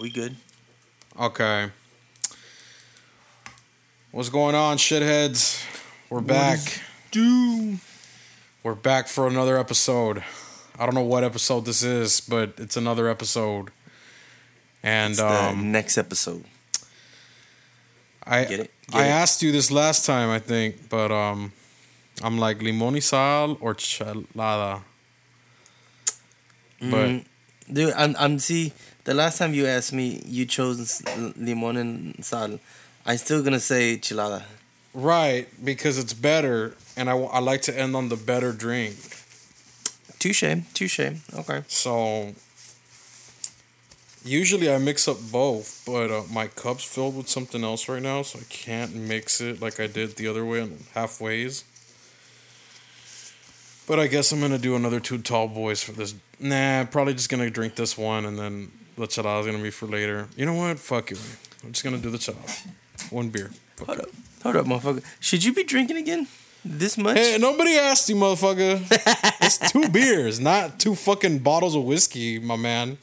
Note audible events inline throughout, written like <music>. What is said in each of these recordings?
We good. Okay. What's going on, shitheads? We're back. Do We're back for another episode. I don't know what episode this is, but it's another episode. And it's um, next episode. I Get it? Get I it? asked you this last time, I think, but um, I'm like limon y sal or chelada. But Mm, dude, I'm I'm see. The last time you asked me, you chose limon and sal. I'm still gonna say chilada. right because it's better, and I, I like to end on the better drink. Touche, touche. Okay. So usually I mix up both, but uh, my cup's filled with something else right now, so I can't mix it like I did the other way on halfways. But I guess I'm gonna do another two tall boys for this. Nah, probably just gonna drink this one and then the chelada's gonna be for later. You know what? Fuck it. I'm just gonna do the chelada. One beer. Fuck Hold it. up, hold up, motherfucker. Should you be drinking again? This much? Hey, nobody asked you, motherfucker. <laughs> it's two beers, not two fucking bottles of whiskey, my man.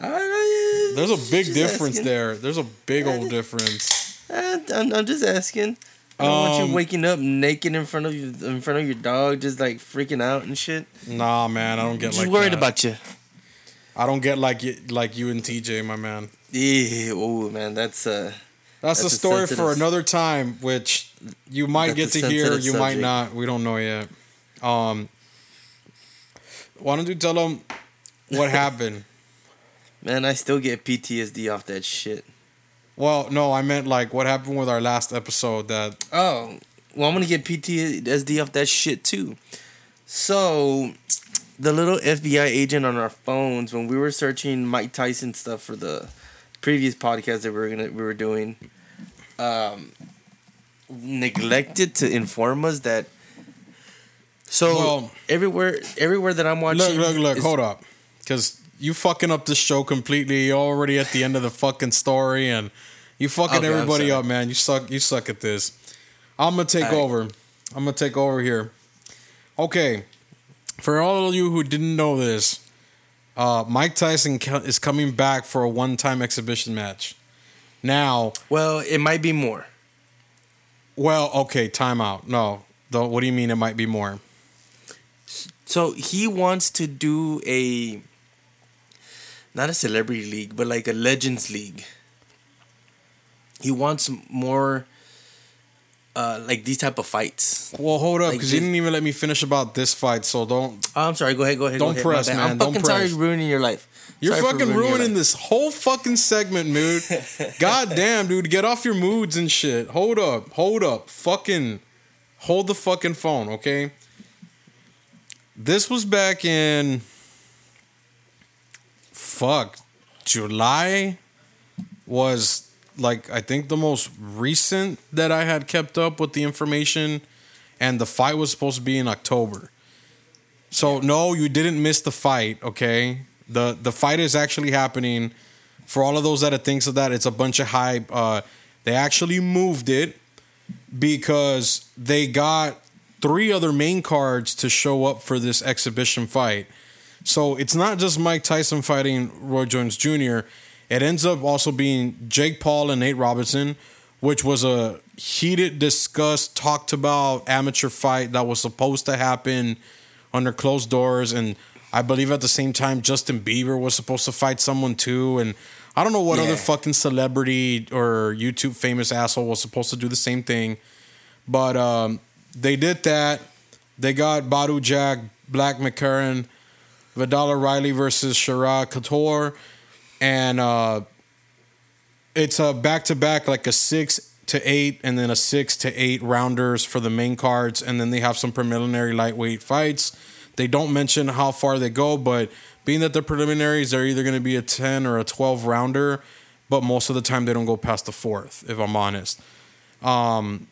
Alright, There's a big difference asking. there. There's a big old difference. Uh, I'm, I'm just asking. I don't want Um, you waking up naked in front of you, in front of your dog, just like freaking out and shit. Nah, man, I don't get Just like worried that. about you. I don't get like you, like you and TJ, my man. Yeah, oh man, that's uh, That's, a That's a story for another time, which you might get to hear, you might not. We don't know yet. Um, why don't you tell them what <laughs> happened? man, I still get PTSD off that shit. Well, no, I meant like what happened with our last episode. That Oh, well, I'm gonna get PTSD off that shit too. So, the little FBI agent on our phones when we were searching Mike Tyson stuff for the previous podcast that we were gonna we were doing, um, neglected to inform us that. So Well- everywhere, everywhere that I'm watching, look, look, look. Hold up, because you fucking up this show completely. You're already at the end of the fucking story, and you fucking Okay, everybody up, man. You suck. You suck at this. I'm gonna take over. I'm gonna take over here. Okay, for all of you who didn't know this, uh, Mike Tyson is coming back for a one-time exhibition match. Now, Well, it might be more. well, okay, timeout. No. What do you mean? It might be more. So he wants to do a not a celebrity league, but like a legends league. He wants more uh like these type of fights. Well, hold up, Like because you didn't even let me finish about this fight. So don't Oh, I'm sorry, go ahead, go ahead. Don't ahead, press, man, I'm don't fucking sorry press. ruining your life. You're Sorry fucking ruining ruining this whole fucking segment, dude. <laughs> God damn, dude. Get off your moods and shit. Hold up. Hold up. Fucking hold the fucking phone, okay? This was back in fuck July was like I think the most recent that I had kept up with the information and the fight was supposed to be in October. So no, you didn't miss the fight, okay? The the fight is actually happening. For all of those that are thinks of that, it's a bunch of hype. Uh, they actually moved it because they got three other main cards to show up for this exhibition fight. So it's not just Mike Tyson fighting Roy Jones Jr. It ends up also being Jake Paul and Nate Robinson, which was a heated, discussed, talked about amateur fight that was supposed to happen under closed doors. And I believe at the same time, Justin Bieber was supposed to fight someone too. And I don't know what Yeah. other fucking celebrity or YouTube famous asshole was supposed to do the same thing. But um, they did that. They got Badou Jack, Blake McKernan, Viddal Riley versus Shara Couture. And uh, it's a back to back, like a six to eight, and then a six to eight rounders for the main cards. And then they have some preliminary lightweight fights. They don't mention how far they go, but being that they're preliminaries, they're either going to be a 10 or a 12 rounder. But most of the time, they don't go past the fourth, if I'm honest. Um,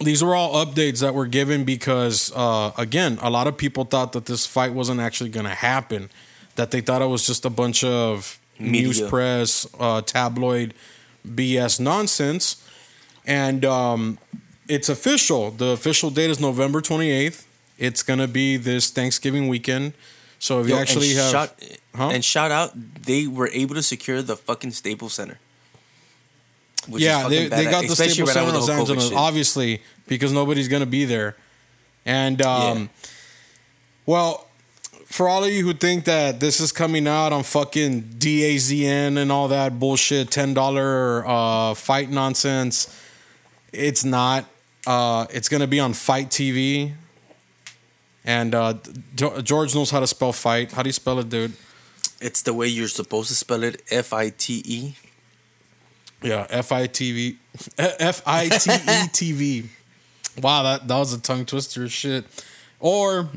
these were all updates that were given because, uh, again, a lot of people thought that this fight wasn't actually going to happen. That they thought it was just a bunch of news press, uh, tabloid BS nonsense. And um, it's official. The official date is November 28th. It's going to be this Thanksgiving weekend. So if you actually and have, shout, Huh? and shout out, they were able to secure the fucking Staples Center. which is yeah, they, they got the Staples right Center in Los the whole COVID Angeles, obviously, because nobody's gonna be there. And um, Yeah. well, for all of you who think that this is coming out on fucking DAZN and all that bullshit, ten dollar uh, fight nonsense, it's not. Uh, it's gonna be on FITE TV. And uh, George knows how to spell fight. How do you spell it, dude? It's the way you're supposed to spell it. F I T E. Yeah, F I T V, <laughs> F I T E T V. <laughs> Wow, that that was a tongue twister shit. Or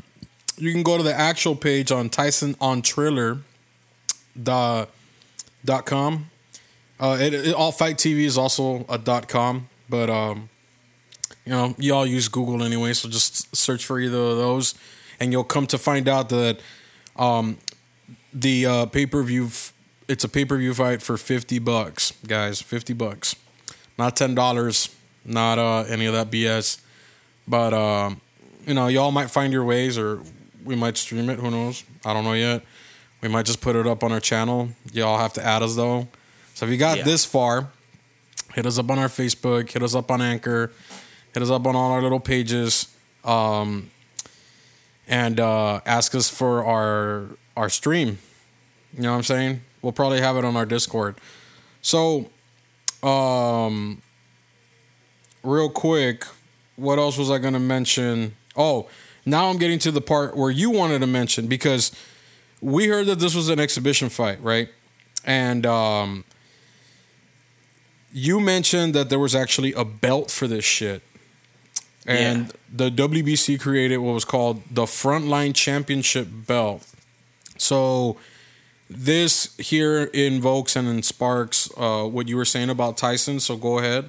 you can go to the actual page on Tyson on Triller. Dot com. Uh, it, it all FITE TV is also a dot com, but um, you know you all use Google anyway, so just search for either of those, and you'll come to find out that um, the uh, pay per view. It's a pay per view fight for fifty bucks, guys. Fifty bucks, not ten dollars, not uh, any of that BS. But um, you know, y'all might find your ways, or we might stream it. Who knows? I don't know yet. We might just put it up on our channel. Y'all have to add us though. So if you got Yeah. this far, hit us up on our Facebook. Hit us up on Anchor. Hit us up on all our little pages. Um, and uh, ask us for our our stream. You know what I'm saying? We'll probably have it on our Discord. So, um, real quick, what else was I going to mention? Oh, now I'm getting to the part where you wanted to mention because we heard that this was an exhibition fight, right? And um, you mentioned that there was actually a belt for this shit. And the WBC created what was called the Frontline Championship belt. So this here invokes and sparks uh, what you were saying about Tyson. So go ahead.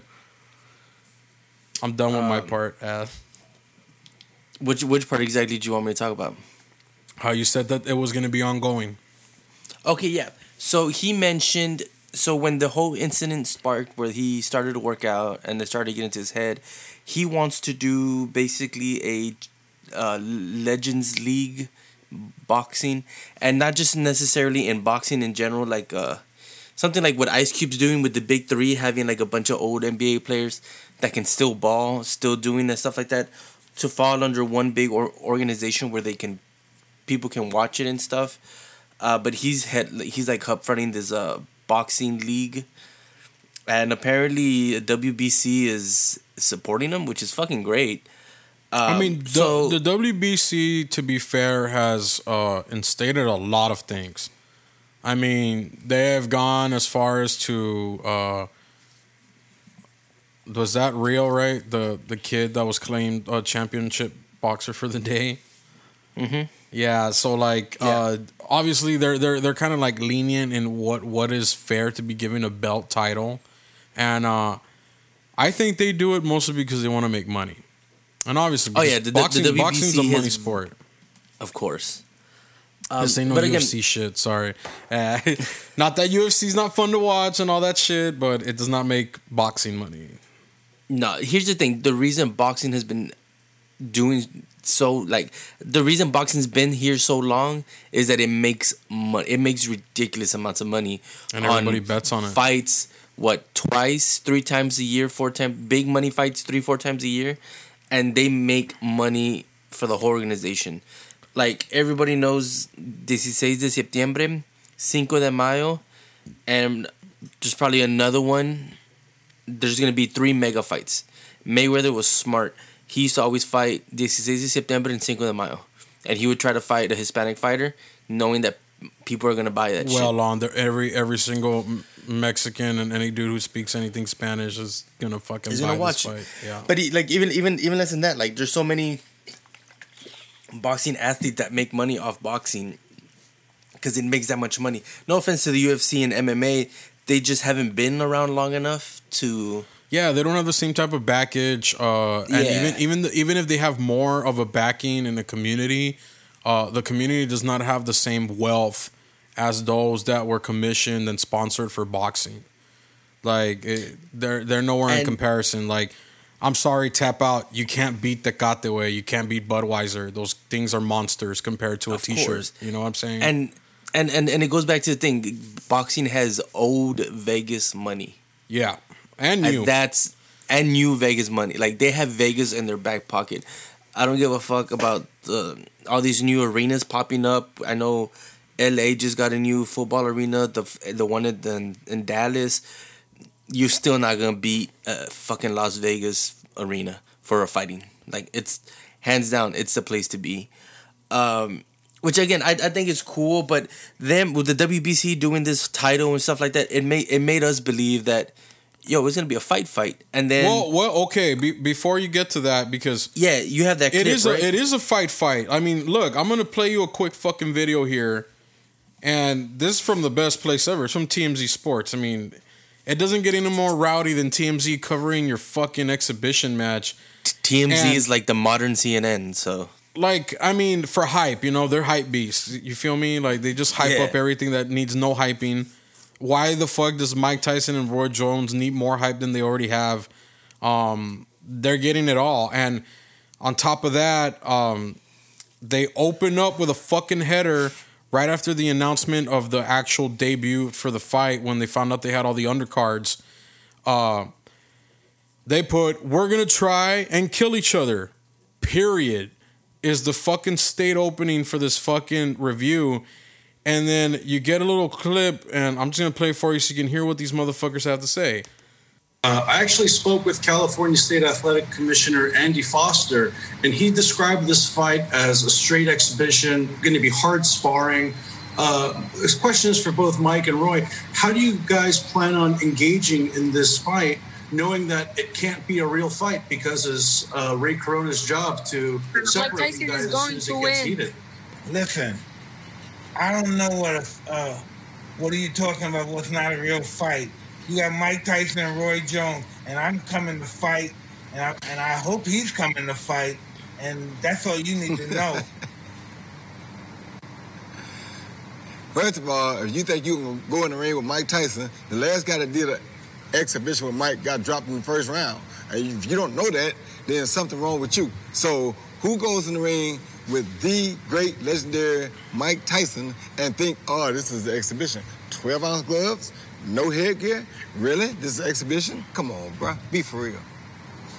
I'm done with my Um, part. Uh, Which which part exactly do you want me to talk about? how you said that it was going to be ongoing. Okay, yeah. So he mentioned so when the whole incident sparked where he started to work out and it started to get into his head, he wants to do basically a uh, Legends League boxing and not just necessarily in boxing in general like uh something like what Ice Cube's doing with the big 3 having like a bunch of old NBA players that can still ball, still doing that stuff like that to fall under one big or- organization where they can people can watch it and stuff. Uh, but he's head he's like up fronting this uh boxing league, and apparently WBC is supporting him, which is fucking great. Um, I mean, the, so the WBC, to be fair, has uh, instated a lot of things. I mean, they have gone as far as to uh, was that real? Right, the the kid that was claimed a championship boxer for the day. Mhm. Yeah, so like Yeah. uh, obviously they're they're they're kind of like lenient in what what is fair to be given a belt title, and uh, I think they do it mostly because they want to make money, and obviously Oh, yeah, the- the boxing WBC boxing's a money has- sport. of course. Um, This ain't no but again, UFC shit. Sorry, uh, <laughs> not that UFC's not fun to watch and all that shit, but it does not make boxing money. No, here's the thing. The reason boxing has been doing so like the reason boxing's been here so long is that it makes money. It makes ridiculous amounts of money, And everybody bets on it. Fights what twice, three times a year, four times big money fights three, four times a year, and they make money for the whole organization. Like everybody knows, 16 de septiembre, Cinco de mayo, and there's probably another one there's gonna be three mega fights. Mayweather was smart. He used to always fight 16 de September and 5 de mayo, and he would try to fight a Hispanic fighter, knowing that people are gonna buy that Well, shit. on there, every every single Mexican and any dude who speaks anything Spanish is gonna fucking He's buy gonna this watch fight. it. Yeah, But he, like even even even less than that, like there's so many boxing athletes that make money off boxing because it makes that much money. No offense to the UFC and MMA, they just haven't been around long enough to. yeah, they don't have the same type of backage. Uh, and Yeah. even even the, even if they have more of a backing in the community, uh, the community does not have the same wealth as those that were commissioned and sponsored for boxing. Like it, they're they're nowhere in comparison. Like I'm sorry, tap out. You can't beat Tecate way. You can't beat Budweiser. Those things are monsters compared to a t-shirt. course. You know what I'm saying? And and and and it goes back to the thing. Boxing has old Vegas money. yeah, and And that's and new Vegas money. Like they have Vegas in their back pocket. I don't give a fuck about the, all these new arenas popping up. I know LA just got a new football arena, the the one in, in, in Dallas. You're still not gonna beat uh, fucking Las Vegas arena for a fighting. Like it's hands down, it's the place to be. Um, which again, I, I think is cool, but them with the WBC doing this title and stuff like that, it made it made us believe that yo, it's gonna be a fight, fight, and then well, well, okay. Be, before you get to that, because yeah, you have that. Clip, it is right? a it is a fight fight. I mean, look, I'm gonna play you a quick fucking video here, and this is from the best place ever. It's from TMZ Sports. I mean, it doesn't get any more rowdy than TMZ covering your fucking exhibition match. TMZ and- is like the modern CNN. So Like, I mean, for hype, you know, they're hype beasts. You feel me? Like they just hype Yeah. up everything that needs no hyping. Why the fuck does Mike Tyson and Roy Jones need more hype than they already have? Um, they're getting it all, and on top of that, um, they open up with a fucking header right after the announcement of the actual debut for the fight when they found out they had all the undercards. Uh, they put, "We're gonna try and kill each other." Period. Is the fucking state opening for this fucking review, and then you get a little clip, and I'm just gonna play for you so you can hear what these motherfuckers have to say. Uh, I actually spoke with California State Athletic Commissioner Andy Foster, and he described this fight as a straight exhibition, going to be hard sparring. Uh, this question is for both Mike and Roy. How do you guys plan on engaging in this fight, knowing that it can't be a real fight because it's uh, Ray Corona's job to separate Tyson you is guys as soon as it gets win. heated? Listen, I don't know what a, uh, what are you talking about? What's not a real fight? You got Mike Tyson and Roy Jones, and I'm coming to fight, and I, and I hope he's coming to fight, and that's all you need to <laughs> know. First of all, if you think you can go in the ring with Mike Tyson, the last guy that did an exhibition with Mike got dropped in the first round. And if you don't know that, then something wrong with you. So who goes in the ring with the great legendary Mike Tyson and think, oh, this is an exhibition? 12 ounce gloves, no headgear? Really? This is exhibition? Come on, bruh. Be for real.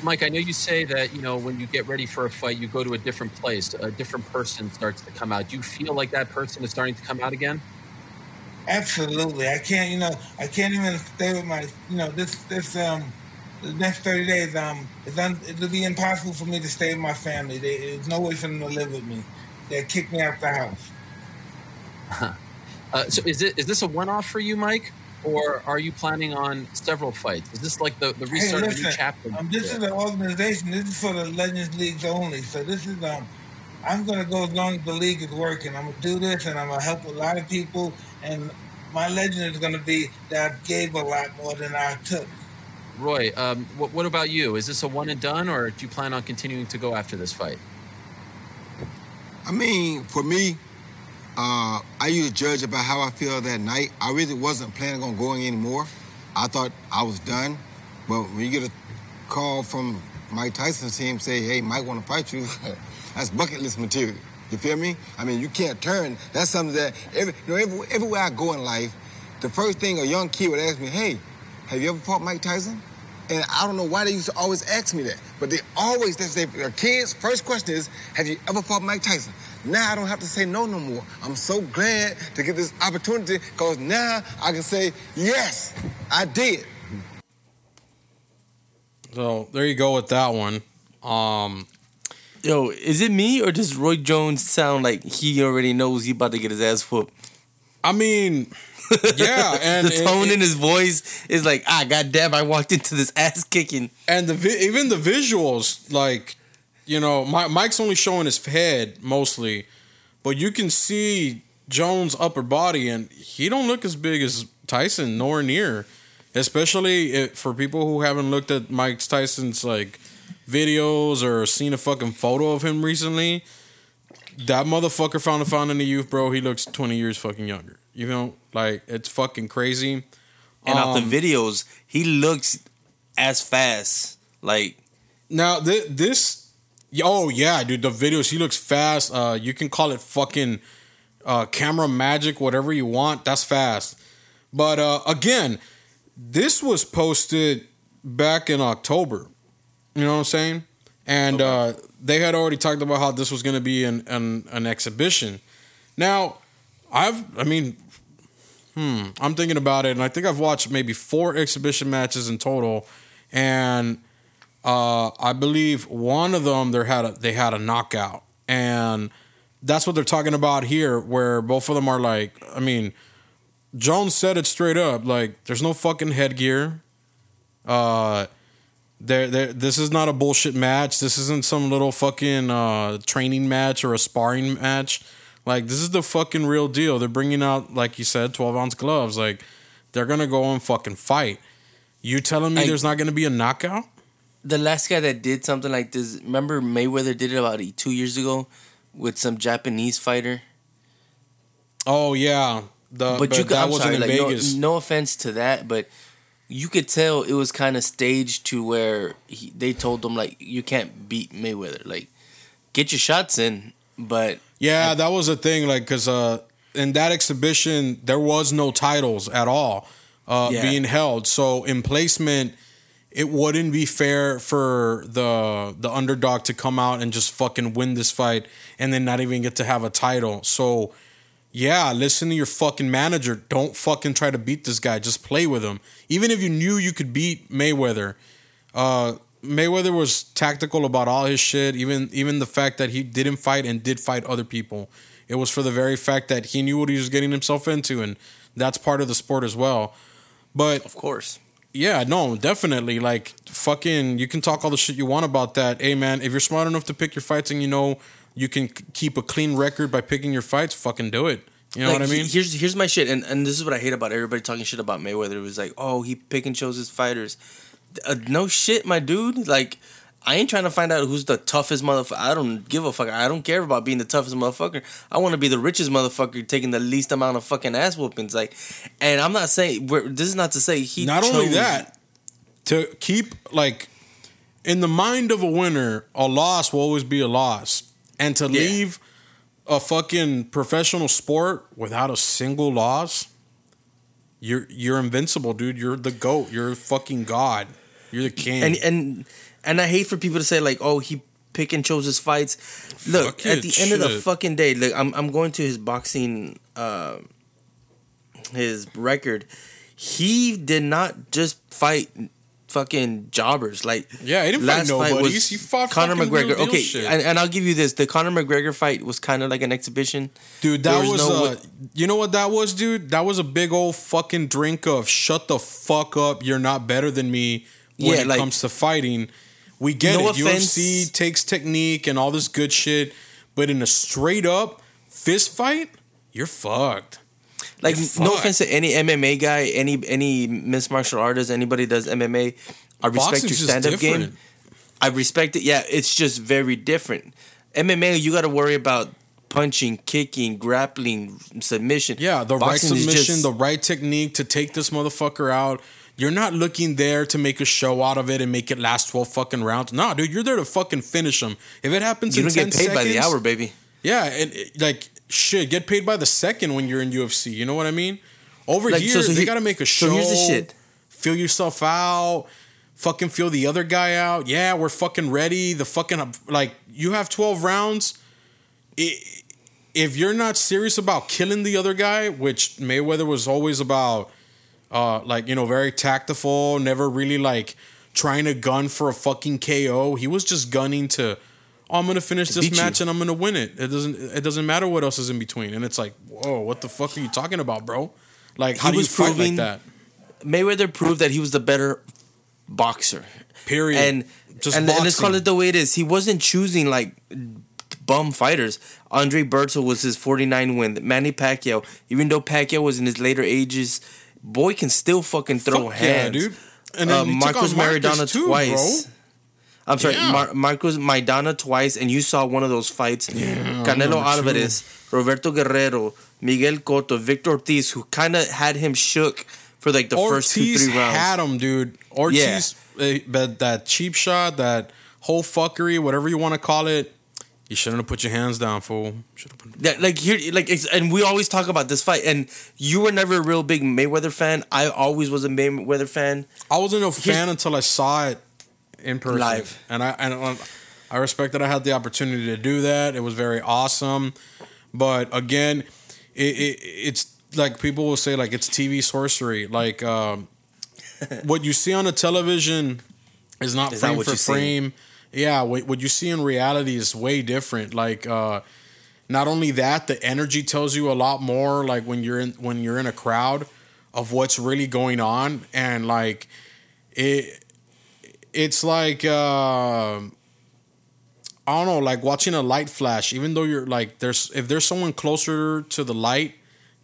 Mike, I know you say that you know when you get ready for a fight, you go to a different place. A different person starts to come out. Do you feel like that person is starting to come out again? Absolutely, I can't. You know, I can't even stay with my. You know, this this um, the next thirty days um, it's un, it'll be impossible for me to stay with my family. They, there's no way for them to live with me. They kick me out the house. Uh, so is it is this a one-off for you, Mike, or are you planning on several fights? Is this like the, the Hey, restart of new listen, chapter? um, this is an organization. This is for the Legends Leagues only. So this is um, I'm gonna go as long as the league is working. I'm gonna do this, and I'm gonna help a lot of people. And my legend is gonna be that I gave a lot more than I took. Roy, um, what, what about you? Is this a one and done, or do you plan on continuing to go after this fight? I mean, for me, uh, I used to judge about how I feel that night. I really wasn't planning on going anymore. I thought I was done. But when you get a call from Mike Tyson's team say, hey, Mike want to fight you, <laughs> that's bucket list material. You feel me? I mean, you can't turn. That's something that, every, you know, every, everywhere I go in life, the first thing a young kid would ask me, hey, have you ever fought Mike Tyson? And I don't know why they used to always ask me that, but they always they say, "Our kids, first question is, have you ever fought Mike Tyson? Now I don't have to say no no more. I'm so glad to get this opportunity because now I can say, yes, I did. So there you go with that one. Um, yo, is it me or does Roy Jones sound like he already knows he about to get his ass whooped? I mean, <laughs> yeah, and the tone it- in his voice is like, ah, goddamn, I walked into this ass kicking. and the vi- even the visuals, like you know, Mi- Mike's only showing his head mostly, but you can see Jones' upper body, and he don't look as big as Tyson, nor near. Especially if, for people who haven't looked at Mike Tyson's like videos or seen a fucking photo of him recently. That motherfucker found a fountain of youth, bro. He looks twenty years fucking younger. You know, like it's fucking crazy. And off Um, the videos, he looks as fast. Like Now th- this, oh yeah, dude, the videos. He looks fast. Uh, you can call it fucking uh, camera magic, whatever you want. That's fast. But uh, again, this was posted back in October. You know what I'm saying? And uh, they had already talked about how this was going to be an, an an exhibition. Now, I've, I mean, hmm, I'm thinking about it, and I think I've watched maybe four exhibition matches in total, and uh, I believe one of them they had a, they had a knockout, and that's what they're talking about here, where both of them are like, I mean, Jones said it straight up, like, there's no fucking headgear. Uh, there, there. This is not a bullshit match. This isn't some little fucking uh, training match or a sparring match. Like this is the fucking real deal. They're bringing out, like you said, twelve ounce gloves. Like they're gonna go and fucking fight. You telling me I- there's not gonna be a knockout? The last guy that did something like this, remember Mayweather did it about two years ago with some Japanese fighter. Oh yeah, the but, you, could, that I'm wasn't sorry, in like, no, Vegas. no offense to that, but you could tell it was kind of staged to where he, they told him like you can't beat Mayweather. Like, get your shots in, but Yeah, that was a thing. Like, cause uh, in that exhibition there was no titles at all uh, Yeah. being held. So in placement, it wouldn't be fair for the the underdog to come out and just fucking win this fight and then not even get to have a title. So yeah, listen to your fucking manager. Don't fucking try to beat this guy. Just play with him. Even if you knew you could beat Mayweather, uh, Mayweather was tactical about all his shit. Even even the fact that he didn't fight and did fight other people, it was for the very fact that he knew what he was getting himself into, and that's part of the sport as well. But of course, yeah, no, definitely. Like fucking, you can talk all the shit you want about that. Hey, man, if you're smart enough to pick your fights and you know you can keep a clean record by picking your fights, fucking do it. You know like, what I mean? Here's here's my shit, and and this is what I hate about everybody talking shit about Mayweather. It was like, oh, he pick and chose his fighters. Uh, no shit, my dude. Like, I ain't trying to find out who's the toughest motherfucker. I don't give a fuck. I don't care about being the toughest motherfucker. I want to be the richest motherfucker taking the least amount of fucking ass whoopings. Like, and I'm not saying we're, this is not to say he. Not only that, to keep like in the mind of a winner, a loss will always be a loss, and to Yeah. leave a fucking professional sport without a single loss, you're you're invincible, dude. You're the goat. You're fucking god. You're the king. and and and I hate for people to say like, oh, he pick and chose his fights. Look, Fuck at it, the end of the fucking day, look, I'm I'm going to his boxing, uh, his record. He did not just fight fucking jobbers. Like Yeah, he didn't fight nobodies. He fought Conor McGregor. Okay, and, and I'll give you this: the Conor McGregor fight was kind of like an exhibition. Dude, that was, was no uh, you know what that was, dude? That was a big old fucking drink of shut the fuck up. You're not better than me when Yeah, it like- comes to fighting. We get No it. offense. UFC takes technique and all this good shit, but in a straight up fist fight, you're fucked. Like no offense to any MMA guy, any any mixed martial artist, anybody does MMA. I respect Boxing's your stand up game. I respect it. Yeah, it's just very different. MMA, you got to worry about punching, kicking, grappling, submission. Yeah, the Boxing right submission, just- the right technique to take this motherfucker out. You're not looking there to make a show out of it and make it last 12 fucking rounds. Nah, dude, you're there to fucking finish them. If it happens you in don't 10 get paid by the hour, baby. Yeah, and it- like shit, get paid by the second when you're in UFC. You know what I mean? Over Like, here, so- so they he- got to make a show. So here's the shit. Feel yourself out. Fucking feel the other guy out. Yeah, we're fucking ready. The fucking like you have twelve rounds. If you're not serious about killing the other guy, which Mayweather was always about, uh, like you know, very tactful, never really like trying to gun for a fucking KO. He was just gunning to, oh, I'm gonna finish this beat you. match and I'm gonna win it. It doesn't. It doesn't matter what else is in between. And it's like, whoa, what the fuck are you talking about, bro? Like, how He do you was fight like proving- that? Mayweather proved that he was the better boxer. Period. and Just and, and let's call it the way it is. He wasn't choosing like bum fighters. Andre Berto was his 49 win. Manny Pacquiao, even though Pacquiao was in his later ages, boy can still fucking throw Fuck yeah, hands. dude. And uh, then he took Marcos Maradona too, twice. bro. I'm sorry, Yeah. Mar- Marcos Maidana twice, and you saw one of those fights. Canelo remember Alvarez, Roberto Guerrero, Miguel Cotto, Victor Ortiz, who kind of had him shook for like the first two, three rounds. Ortiz had him, dude. Ortiz, eh, but that cheap shot, that whole fuckery, whatever you want to call it, you shouldn't have put your hands down, fool. Should have put. Yeah, like here, like, it's, and we always talk about this fight. And you were never a real big Mayweather fan. I always was a Mayweather fan. I wasn't a fan until I saw it in person, Live. and I and uh, I respect that I had the opportunity to do that. It was very awesome, but again, it, it it's like people will say like it's TV sorcery. Like um, <laughs> what you see on the television is not Is frame for you see. frame. Yeah, what, what you see in reality is way different. Like uh, not only that, the energy tells you a lot more. Like when you're in when you're in a crowd of what's really going on, and like it, it's like uh, I don't know, like watching a light flash. Even though you're like there's if there's someone closer to the light,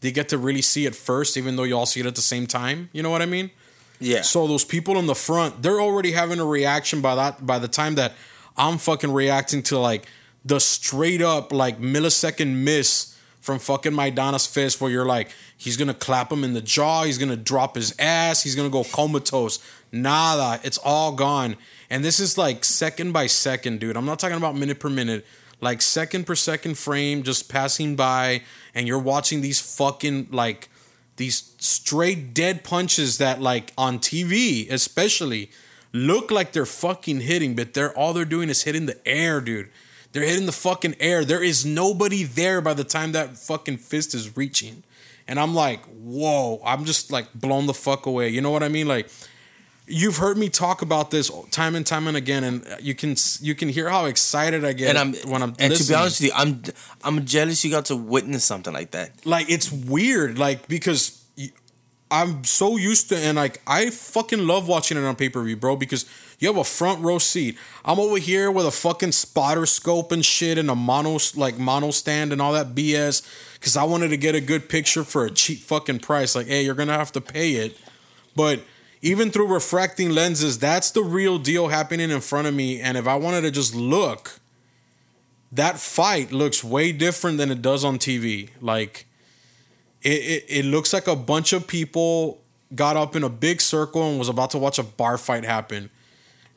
they get to really see it first, even though you all see it at the same time. You know what I mean? Yeah. So those people in the front, they're already having a reaction by that by the time that I'm fucking reacting to like the straight up like millisecond miss from fucking Maidana's fist where you're like, he's gonna clap him in the jaw, he's gonna drop his ass, he's gonna go comatose. Nada, it's all gone. And this is like second by second, dude. I'm not talking about minute per minute. Like second per second frame just passing by, and you're watching these fucking like these straight dead punches that like on TV especially look like they're fucking hitting, but they're all they're doing is hitting the air, dude. They're hitting the fucking air. There is nobody there by the time that fucking fist is reaching. And I'm like, whoa, I'm just like blown the fuck away. You know what I mean? Like you've heard me talk about this time and time and again, and you can you can hear how excited I get and I'm when I'm and to be honest with you, I'm I'm jealous you got to witness something like that. like it's weird like because I'm so used to and like i fucking love watching it on pay-per-view bro because you have a front row seat. I'm over here with a fucking spotter scope and shit and a mono like mono stand and all that bs because i wanted to get a good picture for a cheap fucking price. Like hey you're gonna have to pay it. But even through refracting lenses that's the real deal happening in front of me. And if i wanted to just look that fight looks way different than it does on tv like it, it, it looks like a bunch of people got up in a big circle and was about to watch a bar fight happen.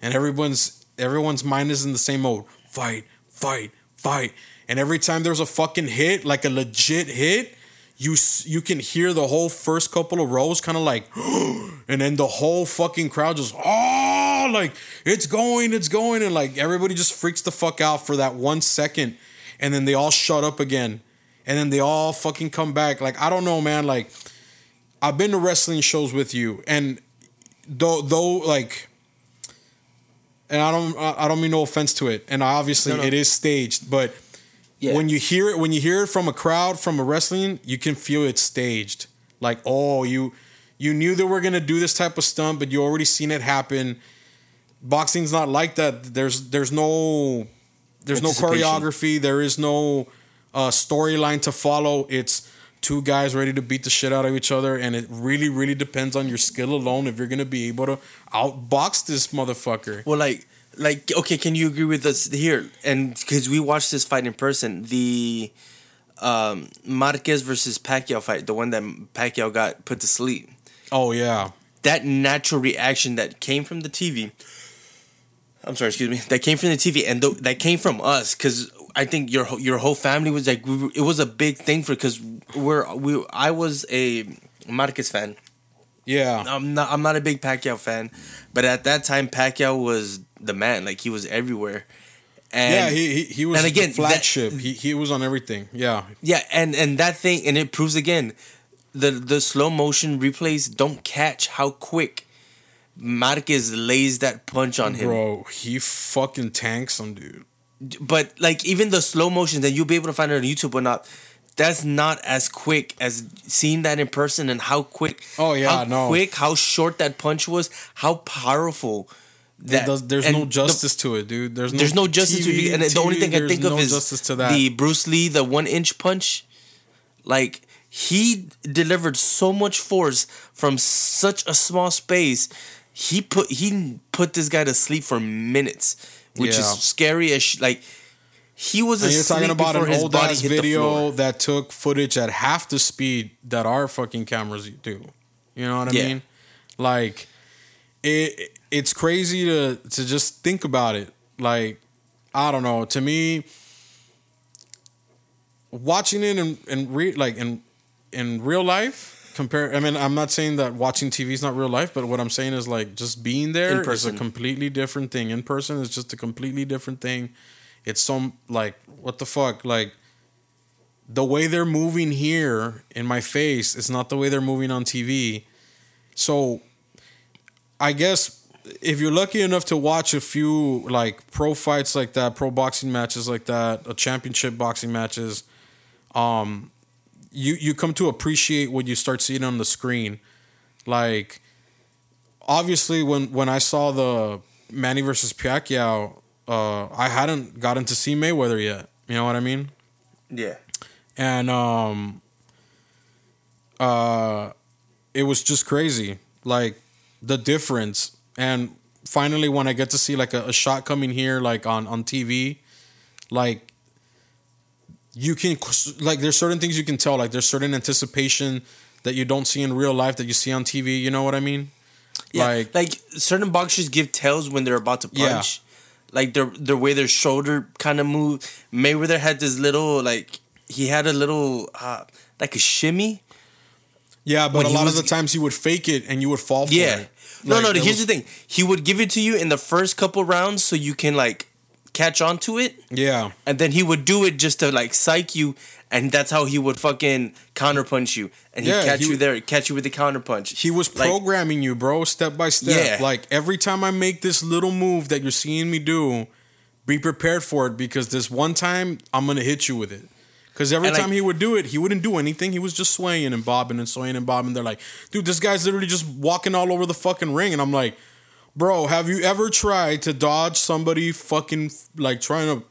And everyone's everyone's mind is in the same mode. Fight fight fight. And every time there's a fucking hit like a legit hit you you can hear the whole first couple of rows kind of like <gasps> and then the whole fucking crowd just oh like it's going it's going and like everybody just freaks the fuck out for that one second and then they all shut up again and then they all fucking come back like i don't know man like i've been to wrestling shows with you and though though like and i don't i don't mean no offense to it and obviously No, no. it is staged but Yeah. when you hear it when you hear it from a crowd from a wrestling you can feel it staged. Like oh you you knew they were gonna do this type of stunt but you already seen it happen. Boxing's not like that. There's there's no there's no choreography. There is no uh, storyline to follow. It's two guys ready to beat the shit out of each other and it really really depends on your skill alone if you're gonna be able to outbox this motherfucker. Well, like, like, okay, can you agree with us here? And because we watched this fight in person, the um, Marquez versus Pacquiao fight, the one that Pacquiao got put to sleep. oh yeah That natural reaction that came from the TV. I'm sorry, excuse me. That came from the TV, and th- that came from us because I think your whole- your whole family was like, we were, it was a big thing for because we're we. I was a Marquez fan. yeah I'm not I'm not a big Pacquiao fan, but at that time Pacquiao was the man. Like he was everywhere. And yeah, he, he he was and again, flagship. he he was on everything. Yeah, yeah, and and that thing and it proves again the the slow motion replays don't catch how quick Marquez lays that punch on him. bro, he fucking tanks him, dude. But like even the slow motions and you'll be able to find it on YouTube or not. That's not as quick as seeing that in person and how quick. Oh, yeah, how no. quick, how short that punch was, how powerful. That Does- there's no the- justice to it, dude. There's no There's no justice to it. And the only thing I think no of is justice to that. the Bruce Lee, the one inch punch. Like he delivered so much force from such a small space. He put he put this guy to sleep for minutes, which Yeah. is scary as sh- like. He was and you're talking about an old ass video that took footage at half the speed that our fucking cameras do. You know what I Yeah. mean? Like it it's crazy to to just think about it. like I don't know. To me, watching it in in re, like in in real life compare. I mean, I'm not saying that watching TV is not real life, but what I'm saying is like just being there In person. is a completely different thing. In person is just a completely different thing. It's some like what the fuck like. The way they're moving here in my face is not the way they're moving on TV. So I guess if you're lucky enough to watch a few like pro fights like that, pro boxing matches like that, a championship boxing matches, um, you you come to appreciate what you start seeing on the screen. Like, obviously, when when I saw the Manny versus Pacquiao, uh, I hadn't gotten to see Mayweather yet. You know what I mean? Yeah. and um uh it was just crazy like the difference and finally when i get to see like a, a shot coming here like on on tv like you can like there's certain things you can tell like there's certain anticipation that you don't see in real life that you see on tv you know what i mean Yeah, Like- like certain boxers give tells when they're about to Yeah. punch. Like their their way their shoulder kind of move. Mayweather had this little like he had a little uh, like a shimmy. yeah but a lot was- of the times he would fake it and you would fall for Yeah. it No, Like, no. Here's was- the thing. He would give it to you in the first couple rounds so you can like catch on to it, yeah and then he would do it just to like psych you, and that's how he would fucking counterpunch you, and he'd Yeah, catch he you would- there, catch you with the counterpunch. He was Like- programming you, bro, step by step. Yeah. Like every time I make this little move that you're seeing me do, be prepared for it because this one time I'm gonna hit you with it. Because every And, time he would do it, he wouldn't do anything. He was just swaying and bobbing and swaying and bobbing. They're like, dude, this guy's literally just walking all over the fucking ring. And I'm like, bro, have you ever tried to dodge somebody fucking like trying to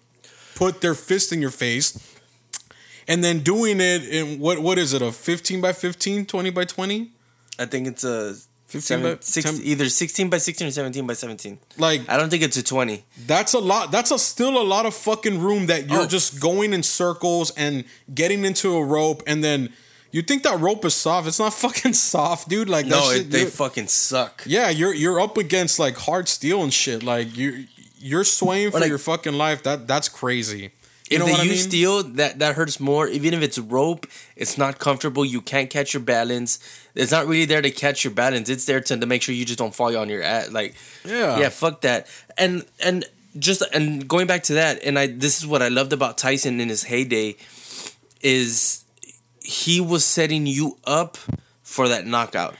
put their fist in your face and then doing it in what what is it, a 15 by 15, 20 by 20? I think it's a 15 seven, by- six, 10 either sixteen by sixteen or seventeen by seventeen. Like I don't think it's a twenty. That's a lot. That's a still a lot of fucking room that you're Oh. just going in circles and getting into a rope, and then you think that rope is soft. It's not fucking <laughs> soft, dude. Like No, that it, they fucking suck. yeah, you're you're up against like hard steel and shit. Like you you're swaying for like- your fucking life. That that's crazy. You if they use mean? steel, that that hurts more. Even if it's rope, it's not comfortable. You can't catch your balance. It's not really there to catch your balance. It's there to, to make sure you just don't fall on your ass. Like, Yeah. yeah, fuck that. And and just and going back to that, and I this is what I loved about Tyson in his heyday, is he was setting you up for that knockout.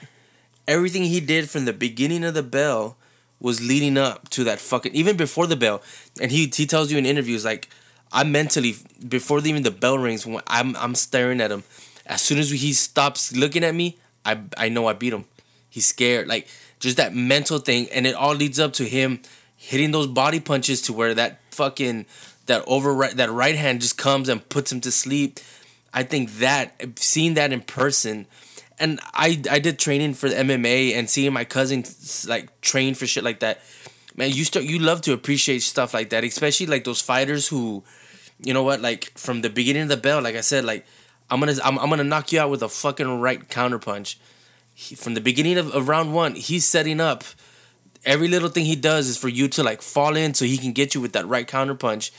Everything he did from the beginning of the bell was leading up to that fucking even before the bell. And he he tells you in interviews like I mentally before even the bell rings I'm I'm staring at him. As soon as he stops looking at me, I I know I beat him. He's scared. Like just that mental thing and it all leads up to him hitting those body punches to where that fucking that over that right hand just comes and puts him to sleep. I think that seeing that in person, and I I did training for the MMA and seeing my cousin like train for shit like that. Man, you start you love to appreciate stuff like that, especially like those fighters who, you know what, like from the beginning of the bell, like I said, like I'm gonna I'm, I'm gonna knock you out with a fucking right counter punch. He, from the beginning of, of round one, he's setting up. Every little thing he does is for you to like fall in so he can get you with that right counter punch.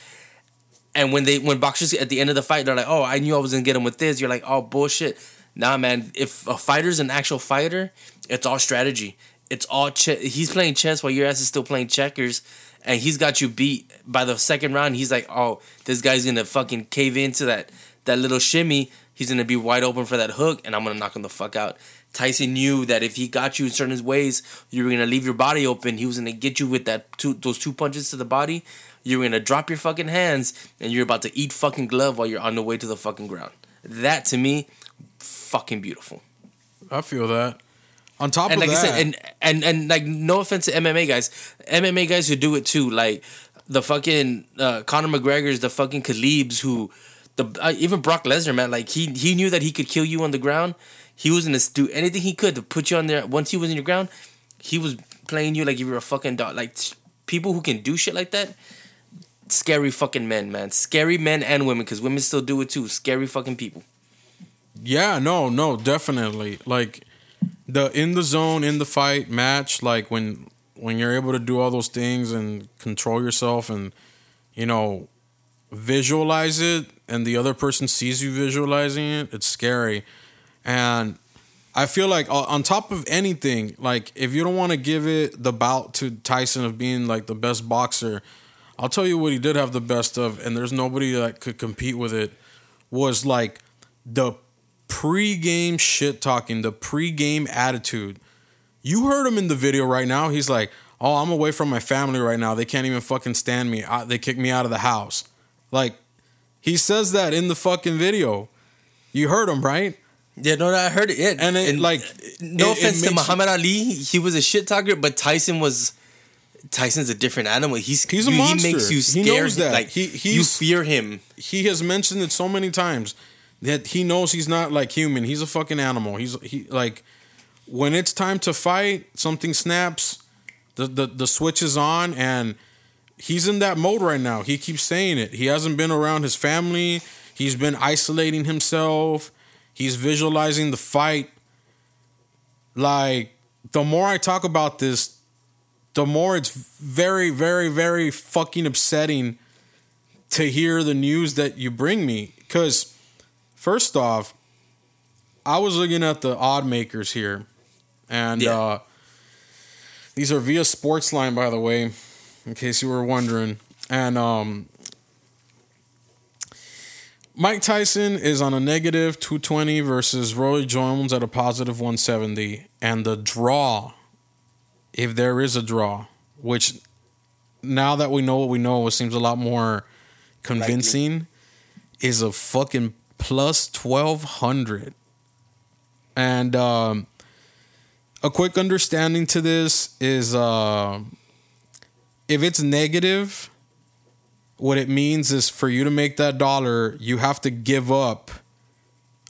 And when they when boxers at the end of the fight, they're like, "Oh, I knew I was gonna get him with this." You're like, "Oh, bullshit." Nah, man. If a fighter's an actual fighter, it's all strategy. It's all che- he's playing chess while your ass is still playing checkers, and he's got you beat by the second round. He's like, "Oh, this guy's gonna fucking cave into that that little shimmy. He's gonna be wide open for that hook, and I'm gonna knock him the fuck out." Tyson knew that if he got you in certain ways, you were gonna leave your body open. He was gonna get you with that two those two punches to the body. You're gonna drop your fucking hands, and you're about to eat fucking glove while you're on the way to the fucking ground. That to me, fucking beautiful. I feel that. On top And of like that, I said, and and and like no offense to MMA guys, MMA guys who do it too, like the fucking uh, Conor McGregor's, the fucking Khabib's, who the uh, even Brock Lesnar, man, like he he knew that he could kill you on the ground. He was gonna do anything he could to put you on there. Once he was in your ground, he was playing you like if you were a fucking dog. Like people who can do shit like that, scary fucking men, man. Scary men and women, because women still do it too. Scary fucking people. Yeah, no, no, definitely. Like the in the zone, in the fight match, like when when you're able to do all those things and control yourself and you know visualize it and the other person sees you visualizing it, it's scary. And I feel like on top of anything, like if you don't want to give it the bout to Tyson of being like the best boxer, I'll tell you what he did have the best of, and there's nobody that could compete with it. Was like the pre-game shit talking, the pre-game attitude. You heard him in the video right now. He's like, "Oh, I'm away from my family right now. They can't even fucking stand me. I, they kicked me out of the house." Like he says that in the fucking video. You heard him, right? Yeah, no, I heard it. Yeah. And it, like, no it- it offense to makes- Muhammad Ali, he was a shit talker, but Tyson was. Tyson's a different animal. He's He's a you- monster. He makes you He knows that. Like He- you fear him. he has mentioned it so many times that he knows he's not like human. He's a fucking animal. He's he like when it's time to fight, something snaps, the the, the switch is on, and he's in that mode right now. He keeps saying it. He hasn't been around his family. He's been isolating himself. He's visualizing the fight. Like the more I talk about this, the more it's very, very, very fucking upsetting to hear the news that you bring me. Because, first off, I was looking at the odd makers here, and Yeah. uh, these are via Sportsline, by the way, in case you were wondering. And um, Mike Tyson is on a negative 220 versus Roy Jones at a positive 170. And the draw, if there is a draw, which now that we know what we know, it seems a lot more convincing, is a fucking plus 1200. And um, a quick understanding to this is uh, if it's negative, what it means is for you to make that dollar, you have to give up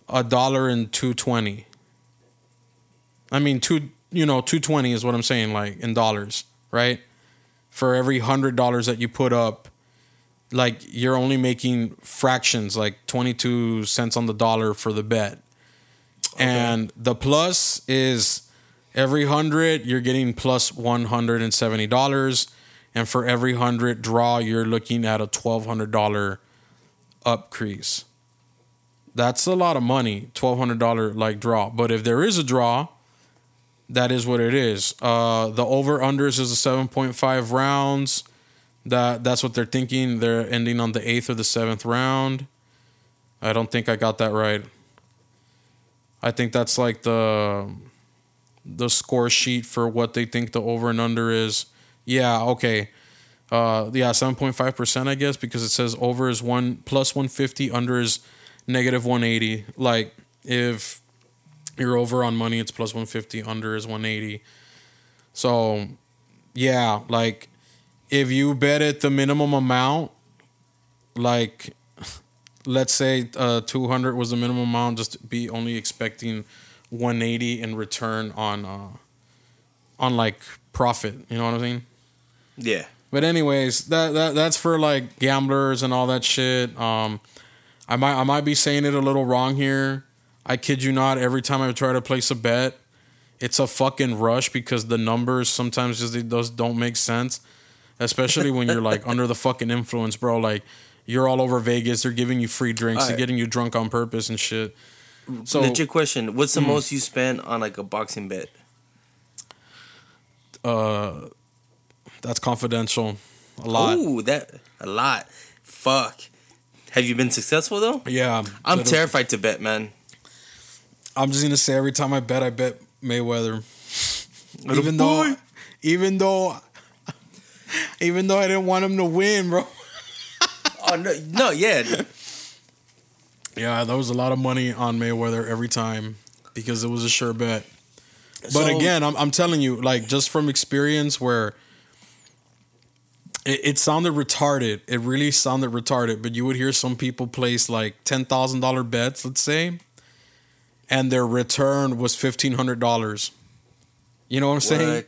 a dollar and 220. I mean, two, you know, 220 is what I'm saying, like in dollars, right? For every hundred dollars that you put up, like you're only making fractions, like 22 cents on the dollar for the bet. And the plus is every hundred, you're getting plus $170. And for every hundred draw, you're looking at a $1,200 upcrease. That's a lot of money, $1,200 like draw. But if there is a draw, that is what it is. Uh, the over unders is a 7.5 rounds. That that's what they're thinking. They're ending on the eighth or the seventh round. I don't think I got that right. I think that's like the the score sheet for what they think the over and under is. Yeah, okay. Uh, yeah, seven point five percent, I guess, because it says over is one plus one fifty, under is negative one eighty. Like if you're over on money, it's plus one fifty, under is one eighty. So, yeah, like if you bet at the minimum amount, like let's say uh, 200 was the minimum amount, just be only expecting 180 in return on uh, on like profit. You know what I mean? Yeah. But anyways, that, that that's for like gamblers and all that shit. Um, I might I might be saying it a little wrong here. I kid you not. Every time I try to place a bet, it's a fucking rush because the numbers sometimes just it does don't make sense. Especially when you're like <laughs> under the fucking influence, bro. Like you're all over Vegas. They're giving you free drinks. They're getting you drunk on purpose and shit. So Legit question. What's the most you spent on like a boxing bet? uh, that's confidential. A lot. Ooh, that a lot. Fuck. Have you been successful though? Yeah. I'm terrified to bet, man. I'm just gonna say every time I bet, I bet Mayweather. Little even though, even though, even though I didn't want him to win, bro. Oh no, no, yeah. Yeah, that was a lot of money on Mayweather every time because it was a sure bet. But So- again, I'm I'm telling you, like just from experience, where it, it sounded retarded. It really sounded retarded. But you would hear some people place like ten thousand dollar bets, let's say, and their return was fifteen hundred dollars. You know what I'm saying?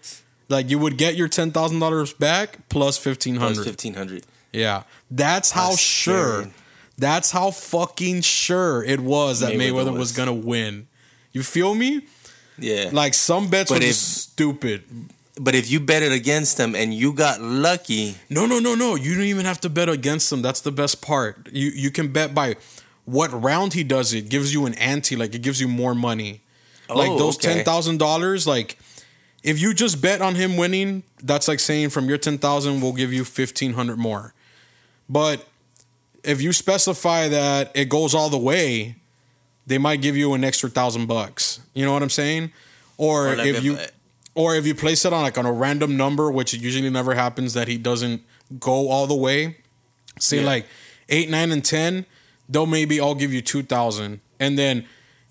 Like you would get your ten thousand dollars back plus fifteen Plus hundred. fifteen hundred. Yeah, that's how That's sure. scary. That's how fucking sure it was that Mayweather, Mayweather was. was. gonna win. You feel me? Yeah. Like some bets But were if- stupid. But if you bet it against him and you got lucky, No, no, no, no. You don't even have to bet against him. That's the best part. You you can bet by what round he does it. Gives you an ante, like it gives you more money. Oh, like those okay. ten thousand dollars, like if you just bet on him winning, that's like saying from your ten thousand, we'll give you fifteen hundred more. But if you specify that it goes all the way, they might give you an extra thousand bucks. You know what I'm saying? Or, Or like if if you I- or if you place it on like on a random number, which usually never happens, that he doesn't go all the way. Say Yeah. like eight, nine, and ten, they'll maybe all give you two thousand, and then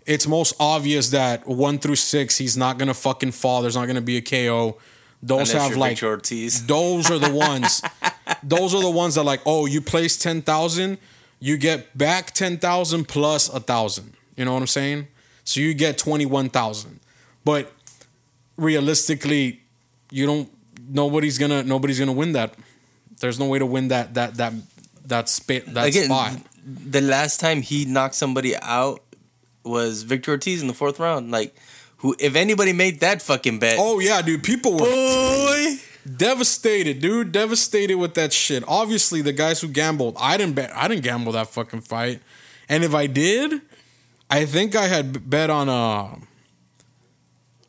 it's most obvious that one through six, he's not gonna fucking fall. There's not gonna be a KO. Those unless have like <laughs> those are the ones. <laughs> those are the ones that like, oh, you place ten thousand, you get back ten thousand plus a thousand. You know what I'm saying? So you get twenty one thousand. But realistically, you don't. Nobody's gonna. Nobody's gonna win that. There's no way to win that. That that that spit that Again, spot. the last time he knocked somebody out was Victor Ortiz in the fourth round. Like, who? If anybody made that fucking bet, Oh yeah, dude. People were boy, devastated, dude. Devastated with that shit. Obviously, the guys who gambled, I didn't bet. I didn't gamble that fucking fight. And if I did, I think I had bet on uh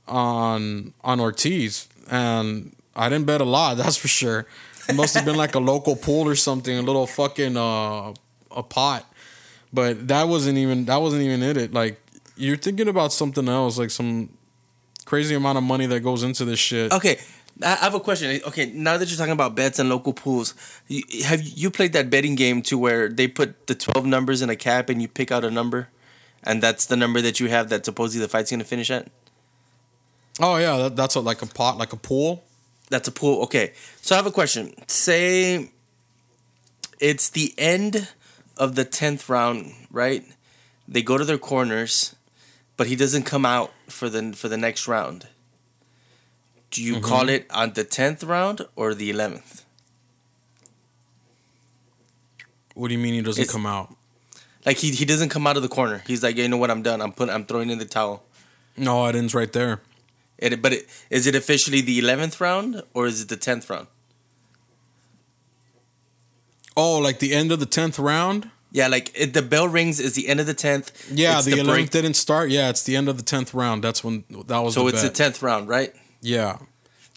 on on Ortiz, and I didn't bet a lot. <laughs> That's for sure. It must have been like a local pool or something, a little fucking uh a pot. But that wasn't even that wasn't even in it. Like you're thinking about something else, like some crazy amount of money that goes into this shit. Okay, I have a question. Okay, now that you're talking about bets and local pools, have you played that betting game to where they put the twelve numbers in a cap and you pick out a number, and that's the number that you have that supposedly the fight's gonna finish at? Oh yeah, that, that's a, like a pot, like a pool. That's a pool. Okay, so I have a question. Say it's the end of the tenth round, right? They go to their corners, but he doesn't come out for the for the next round. Do you mm-hmm. call it on the tenth round or the eleventh? What do you mean he doesn't It's- come out? Like he he doesn't come out of the corner. He's like, you know what, I'm done. I'm putting I'm throwing in the towel. No, it ends right there. It, but it, is it officially the eleventh round or is it the tenth round? Oh, like the end of the tenth round? Yeah, like it, the bell rings is the end of the tenth. Yeah, the eleventh didn't start. Yeah, it's the end of the tenth round. That's when that was. So the it's bet. the tenth round, right? Yeah.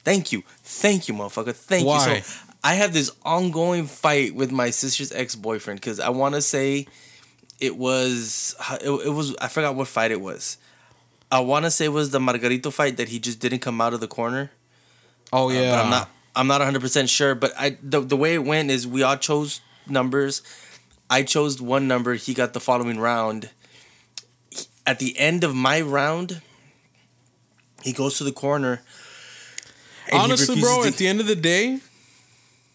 Thank you, thank you, motherfucker. Thank Why? you. So I have this ongoing fight with my sister's ex boyfriend because I want to say it was it, it was I forgot what fight it was. I want to say it was the Margarito fight that he just didn't come out of the corner. Oh Uh, yeah. but I'm not. I'm not 100 percent sure, but I the the way it went is we all chose numbers. I chose one number. He got the following round. At the end of my round, he goes to the corner. Honestly, bro, to- at the end of the day,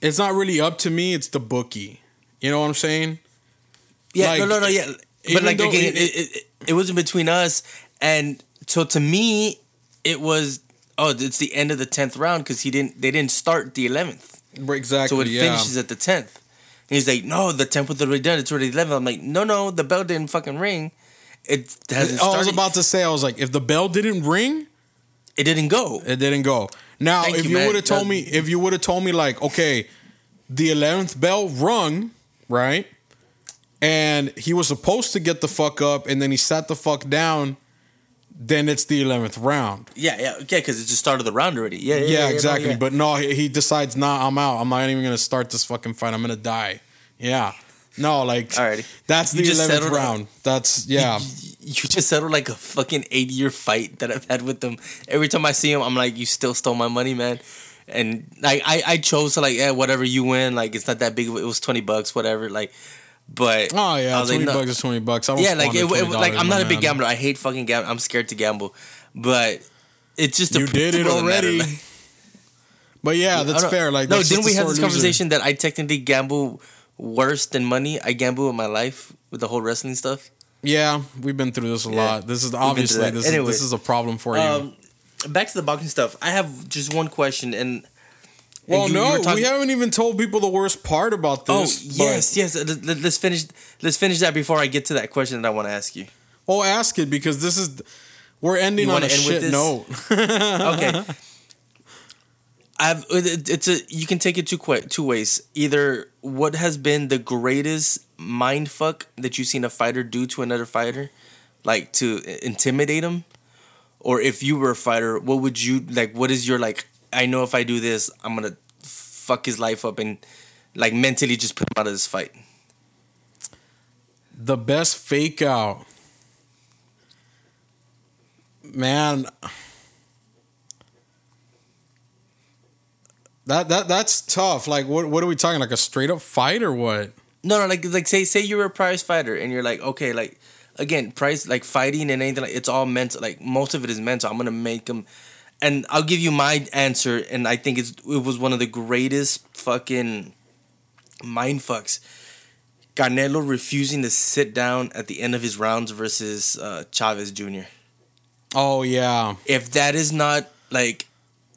it's not really up to me. It's the bookie. You know what I'm saying? yeah, like, no, no, no, yeah. But like again, it- it, it, it, it was in between us, and so to me, it was oh, it's the end of the tenth round because he didn't. They didn't start the eleventh. Exactly. So it yeah. finishes at the tenth. And he's like, no, the tenth was already done. It's already eleven. I'm like, no, no, the bell didn't fucking ring. It hasn't started. I was about to say, I was like, if the bell didn't ring, it didn't go. it didn't go. Now, Thank if you, you, would have told me, if you would have told me, like, okay, the eleventh bell rung, right, and he was supposed to get the fuck up, and then he sat the fuck down, then it's the eleventh round. Yeah, yeah, yeah, because it's the start of the round already. Yeah, yeah, Yeah, yeah, no, exactly. But no, he, he decides, nah, I'm out. I'm not even gonna start this fucking fight. I'm gonna die. Yeah. No, like Alrighty. that's the eleventh round. That's yeah. you just settled like a fucking eight year fight that I've had with them. Every time I see him, I'm like, you still stole my money, man. And like I, I chose to like, yeah, whatever you win, like it's not that big. It was twenty bucks, whatever. Like, but Oh yeah, was like, twenty no. bucks is twenty bucks. I don't yeah, like it, it, like I'm not a big gambler. I hate fucking gamble. I'm scared to gamble, but it's just You did it matter, already. <laughs> But yeah, that's fair. Like no, didn't we a have this loser. conversation that I technically gamble worse than money? I gamble with my life with the whole wrestling stuff. Yeah, we've been through this a Yeah. lot. This is obviously this is, Anyway. this is a problem for you. Um, back to the boxing stuff. I have just one question, and well, you- you no, were talking- we haven't even told people the worst part about Oh this. but- yes, yes. Uh, let- Let's finish. Let's finish that before I get to that question that I want to ask you. Oh, ask it because this is we're ending You on a end shit this? note. <laughs> Okay. <laughs> I've uh, it's a you can take it two two ways. Either what has been the greatest mind fuck that you've seen a fighter do to another fighter, like to intimidate him, or if you were a fighter, what would you like? What is your like? I know if I do this, I'm gonna fuck his life up and like mentally just put him out of this fight. The best fake out. Man. That that that's tough. Like what what are we talking? Like a straight up fight or what? No, no, like like say say you're a prize fighter and you're like okay, like again, prize like fighting and anything like it's all mental. Like most of it is mental. I'm gonna make them, and I'll give you my answer. And I think it's it was one of the greatest fucking mind fucks. Canelo refusing to sit down at the end of his rounds versus uh, Chavez Jr. Oh yeah. If that is not like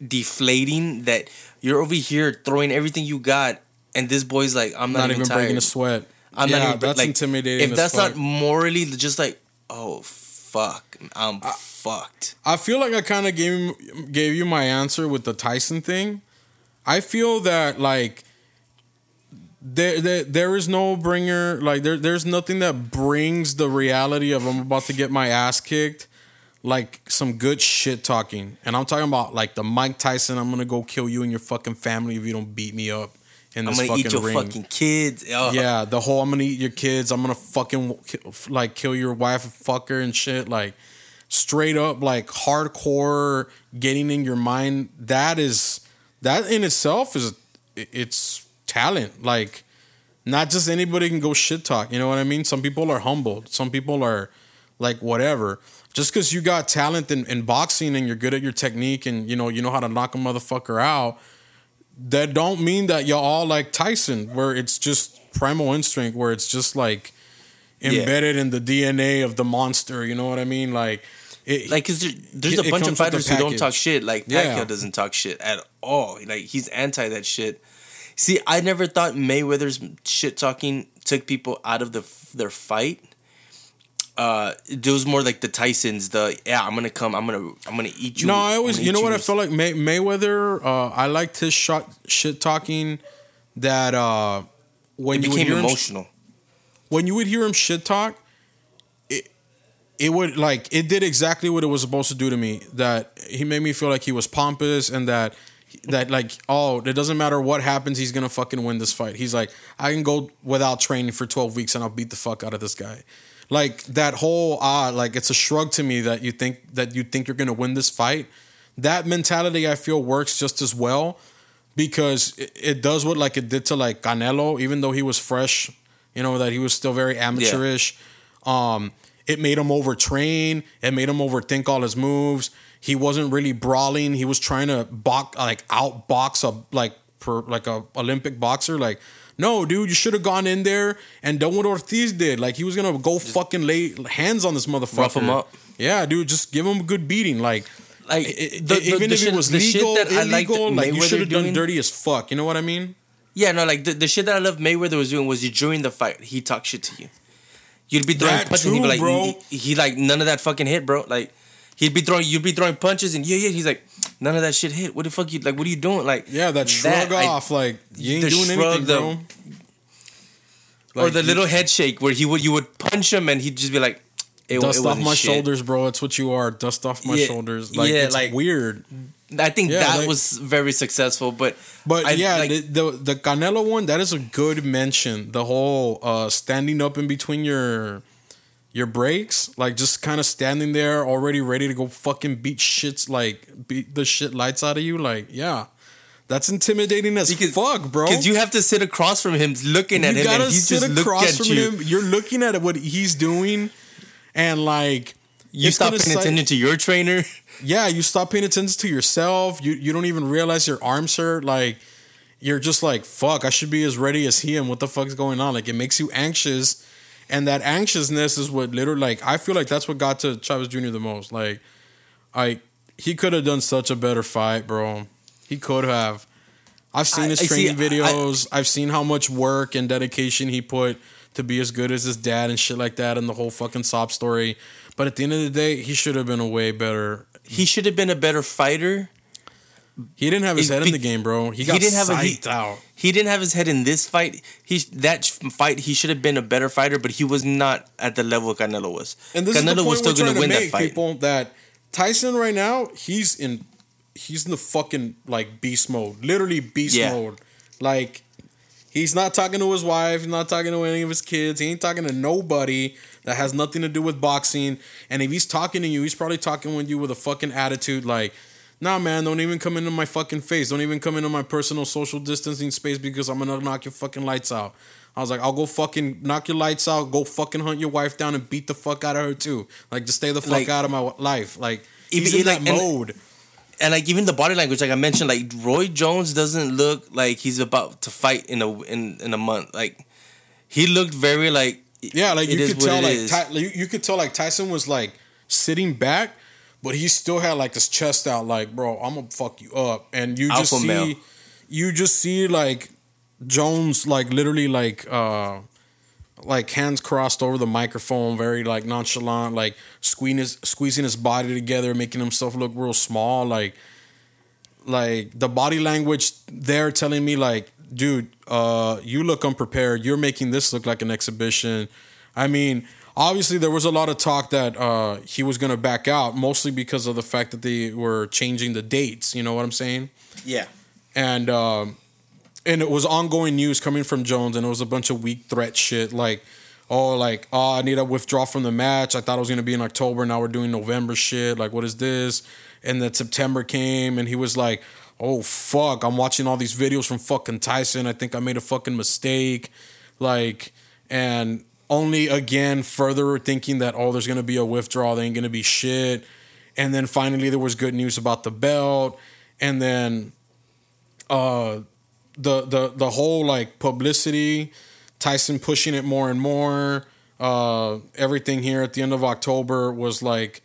deflating, that you're over here throwing everything you got, and this boy's like, I'm not, Not, even tired. breaking a sweat. I'm yeah, not even that's like, intimidating. If that's fuck. not morally just like, oh fuck, I'm fucked. I feel like I kind of gave gave you my answer with the Tyson thing. I feel that like there there, there is no bringer like there there's nothing that brings the reality of I'm about to get my ass kicked like some good shit talking. And I'm talking about like the Mike Tyson I'm going to go kill you and your fucking family if you don't beat me up in I'm gonna fucking eat your ring. fucking kids. Oh, Yeah, the whole I'm gonna eat your kids. I'm gonna fucking like kill your wife and fuck her and shit. Like straight up, like hardcore getting in your mind. That is that in itself is it's talent. Like not just anybody can go shit talk. You know what I mean? Some people are humbled. Some people are like whatever. Just because you got talent in, in boxing and you're good at your technique and you know you know how to knock a motherfucker out that don't mean that you're all like Tyson, where it's just primal instinct, where it's just like Yeah. embedded in the DNA of the monster. You know what I mean? Like, it, Like, cause there, there's It- a bunch of comes with the fighters who don't talk shit. Like Yeah. Pacquiao doesn't talk shit at all. Like he's anti that shit. See, I never thought Mayweather's shit talking took people out of the their fight. Uh, it was more like the Tyson's. The yeah, I'm gonna come. I'm gonna I'm gonna eat you. no, I always, you know what I felt like May, Mayweather. Uh, I liked his shot shit talking. That uh, when It you would became hear him, emotional. when you would hear him shit talk, it would like it did exactly what it was supposed to do to me. That he made me feel like he was pompous and that that like oh it doesn't matter what happens he's gonna fucking win this fight. He's like I can go without training for twelve weeks and I'll beat the fuck out of this guy. Like that whole ah like it's a shrug to me that you think that you think you're gonna win this fight. That mentality I feel works just as well because it, it does what like it did to like Canelo, even though he was fresh, you know, that he was still very amateurish. Um, it made him overtrain. It made him overthink all his moves. He wasn't really brawling. He was trying to box like outbox a like per like a Olympic boxer. Like, no, dude, you should have gone in there and done what Ortiz did. Like he was gonna go fucking lay hands on this motherfucker. Rough him up. Yeah, dude, just give him a good beating. Like Like it- the- even the if shit- it was legal, that I liked illegal, like you should have done dirty as fuck. You know what I mean? Yeah, no, like the, the shit that I love Mayweather was doing was you during the fight he talked shit to you. You'd be throwing That punches, and he'd be like, bro. He, he like none of that fucking hit, bro. Like he'd be throwing, you'd be throwing punches, and yeah, yeah, he's like, none of that shit hit. What the fuck you like? What are you doing? Like Yeah, that shrug I- off, like you ain't doing shrug, anything, the- bro. or the you- little head shake where he would you would punch him and he'd just be like, it, dust off my shit. shoulders, bro. It's what you are. Dust off my Yeah, shoulders. Like yeah, it's like- weird. I think Yeah, that like- was very successful, but But I- yeah, like- the, the the Canelo one that is a good mention. The whole uh standing up in between your your breaks, like just kind of standing there, already ready to go fucking beat shits like beat the shit lights out of you. Like yeah, that's intimidating as Because- fuck, bro. because you have to sit across from him, looking at you him, gotta and he's sit just across from you. him. You're looking at what he's doing, and like You stop paying attention to your trainer. <laughs> yeah, you stop paying attention to yourself. You you don't even realize your arms hurt. Like you're just like fuck. I should be as ready as he am. What the fuck's going on? Like it makes you anxious, and that anxiousness is what literally like I feel like that's what got to Chavez Jr. the most. Like I he could have done such a better fight, bro. He could have. I've seen I- his I see, training videos. I've seen how much work and dedication he put to be as good as his dad and shit like that, and the whole fucking sob story. But at the end of the day, he should have been a way better he should have been a better fighter. He didn't have his head in the game, bro. He he got didn't have a- he- out. He didn't have his head in this fight. He that fight he should have been a better fighter, but he was not at the level Canelo was. And this Canelo is the point was still gonna to win that fight. people. That Tyson right now, he's in, he's in the fucking like beast mode, literally beast Yeah. mode. Like, he's not talking to his wife, he's not talking to any of his kids, he ain't talking to nobody that has nothing to do with boxing. And if he's talking to you, he's probably talking with you with a fucking attitude like. Nah, man, don't even come into my fucking face. Don't even come into my personal social distancing space because I'm gonna knock your fucking lights out. I was like, I'll go fucking knock your lights out, go fucking hunt your wife down and beat the fuck out of her too. Like, just stay the fuck Like- out of my life. Like, Even- he's in like, that and- mode. and like even the body language, like I mentioned, like Roy Jones doesn't look like he's about to fight in a in in a month. Like he looked very like Yeah, like you could tell, like. Ty, you, you could tell, like Tyson was like sitting back, but he still had like his chest out, like, bro, I'm gonna fuck you up, and you just Alpha see, male. you just see like Jones, like literally, like, uh, like hands crossed over the microphone, very like nonchalant, like squeezing his squeezing his body together, making himself look real small, like, like the body language there telling me like dude uh you look unprepared you're making this look like an exhibition i mean obviously there was a lot of talk that uh he was gonna back out mostly because of the fact that they were changing the dates you know what i'm saying yeah. and um and it was ongoing news coming from Jones, and it was a bunch of weak threat shit like, oh, like oh, I need to withdraw from the match. I thought it was gonna be in October. Now we're doing November shit. Like, what is this? And then September came, and he was like, oh fuck, I'm watching all these videos from fucking Tyson. I think I made a fucking mistake, like, and only again further thinking that oh, there's gonna be a withdrawal. There ain't gonna be shit. And then finally there was good news about the belt, and then uh the the the whole like publicity, Tyson pushing it more and more. Uh, everything here at the end of October was like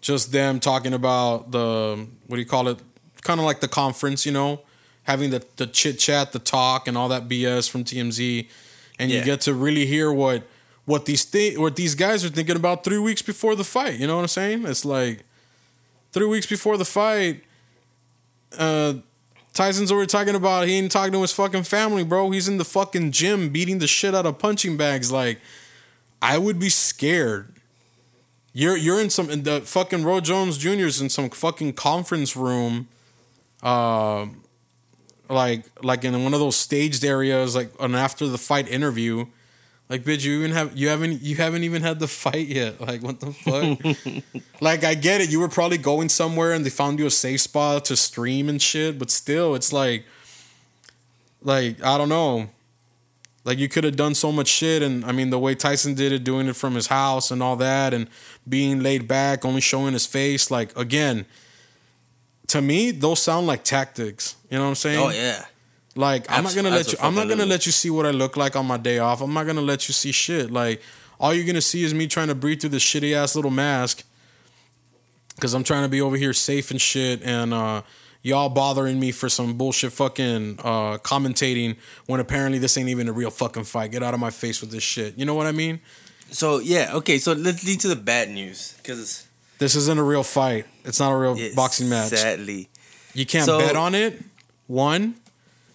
just them talking about the what do you call it? Kind of like the conference, you know, having the the chit chat, the talk, and all that BS from TMZ, and you get to really hear what what these thi- what these guys are thinking about three weeks before the fight. You know what I'm saying? It's like three weeks before the fight. Uh, Tyson's already talking about he ain't talking to his fucking family, bro. He's in the fucking gym beating the shit out of punching bags. Like, I would be scared. You're you're in some in the fucking Roy Jones Jr.'s in some fucking conference room, uh, like like in one of those staged areas, like an after the fight interview. Like, bitch, you even have you haven't you haven't even had the <laughs> fight yet. Like, what the fuck? <laughs> like, I get it. You were probably going somewhere and they found you a safe spot to stream and shit. But still, it's like, like I don't know. Like you could have done so much shit, and I mean the way Tyson did it, doing it from his house and all that, and being laid back, only showing his face. Like again, to me, those sound like tactics. You know what I'm saying? Oh yeah. Like I'm not gonna let you. I'm not gonna let you see what I look like on my day off. I'm not gonna let you see shit. Like all you're gonna see is me trying to breathe through this shitty ass little mask. Cause I'm trying to be over here safe and shit, and uh, y'all bothering me for some bullshit fucking uh, commentating when apparently this ain't even a real fucking fight. Get out of my face with this shit. You know what I mean? So yeah, okay. So let's lead to the bad news because This isn't a real fight. It's not a real boxing match. Sadly, You can't So- bet on it. One,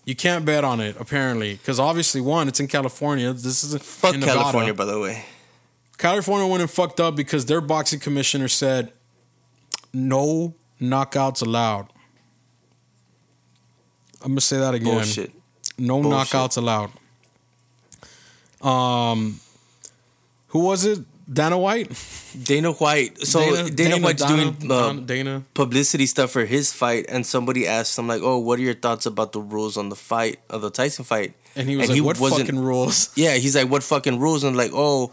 you can't bet on it apparently because obviously one, it's in California. This is fuck in California, by the way. California went and fucked up because their boxing commissioner said no knockouts allowed. I'm gonna say that again. Bullshit. No Bullshit. knockouts allowed. Um, who was it? Dana White. Dana White. So Dana, White's Dana- doing uh, Dana- Dana. publicity stuff for his fight, and somebody asked him like, "Oh, what are your thoughts about the rules on the fight of the Tyson fight?" And he was like, "What wasn't- fucking rules?" <laughs> Yeah, he's like, "What fucking rules?" And like, "Oh,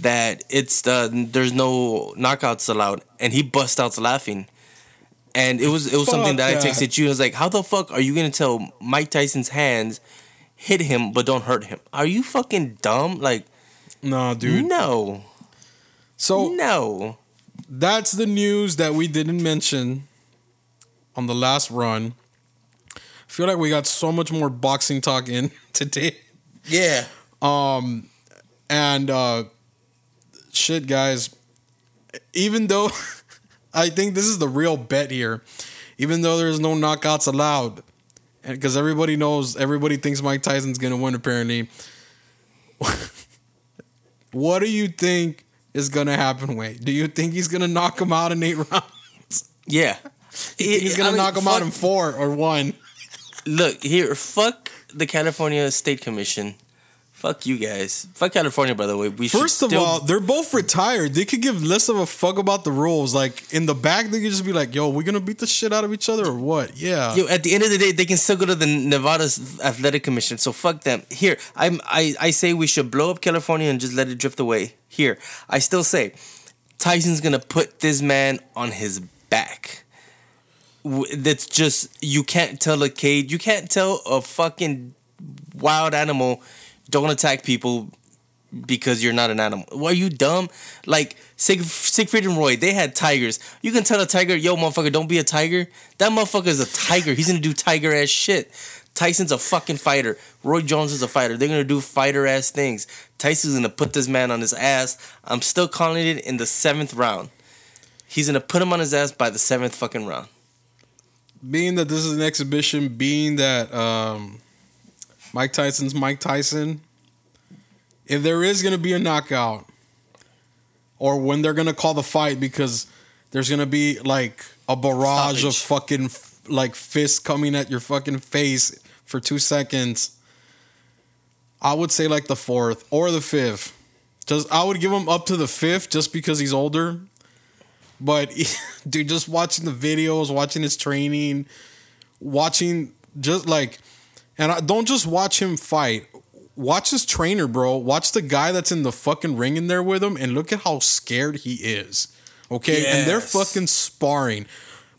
that it's the there's no knockouts allowed," and he bust out laughing. And it was it was something Fuck that I that. texted you. I was like, "How the fuck are you gonna tell Mike Tyson's hands hit him but don't hurt him? Are you fucking dumb? Like, No, dude. no, So no." that's the news that we didn't mention on the last run. I feel like we got so much more boxing talk in <laughs> today. Yeah. Um, and uh, shit, guys. Even though <laughs> I think this is the real bet here, even though there's no knockouts allowed, because everybody knows, everybody thinks Mike Tyson's gonna win. Apparently, <laughs> what do you think is gonna happen? Wait, do you think he's gonna knock him out in eight <laughs> rounds? Yeah. He's gonna I mean, knock him out in four or one. Look here, fuck the California State Commission. Fuck you guys. Fuck California, by the way. We First of still- all, they're both retired. They could give less of a fuck about the rules. Like in the back, they could just be like, "Yo, we're gonna beat the shit out of each other or what?" Yeah. Yo, at the end of the day, they can still go to the Nevada's athletic commission. So fuck them. Here, I'm I, I say we should blow up California and just let it drift away. Here, I still say Tyson's gonna put this man on his back. That's just you can't tell a cage. You can't tell a fucking wild animal don't attack people because you're not an animal. Why are you dumb? Like Sig- Siegfried and Roy, they had tigers. You can tell a tiger, yo, motherfucker, don't be a tiger. That motherfucker is a tiger. He's gonna do tiger ass shit. Tyson's a fucking fighter. Roy Jones is a fighter. They're gonna do fighter ass things. Tyson's gonna put this man on his ass. I'm still calling it in the seventh round. He's gonna put him on his ass by the seventh fucking round. being that this is an exhibition, being that um, Mike Tyson's Mike Tyson, if there is going to be a knockout, or when they're going to call the fight, because there's going to be like a barrage of fucking like fists coming at your fucking face for two seconds, I would say like the fourth or the fifth. Just I would give him up to the fifth just because he's older. But <laughs> dude, just watching the videos, watching his training, watching just like, and I don't just watch him fight. Watch his trainer, bro. Watch the guy that's in the fucking ring in there with him, and look at how scared he is. Okay, and they're fucking sparring.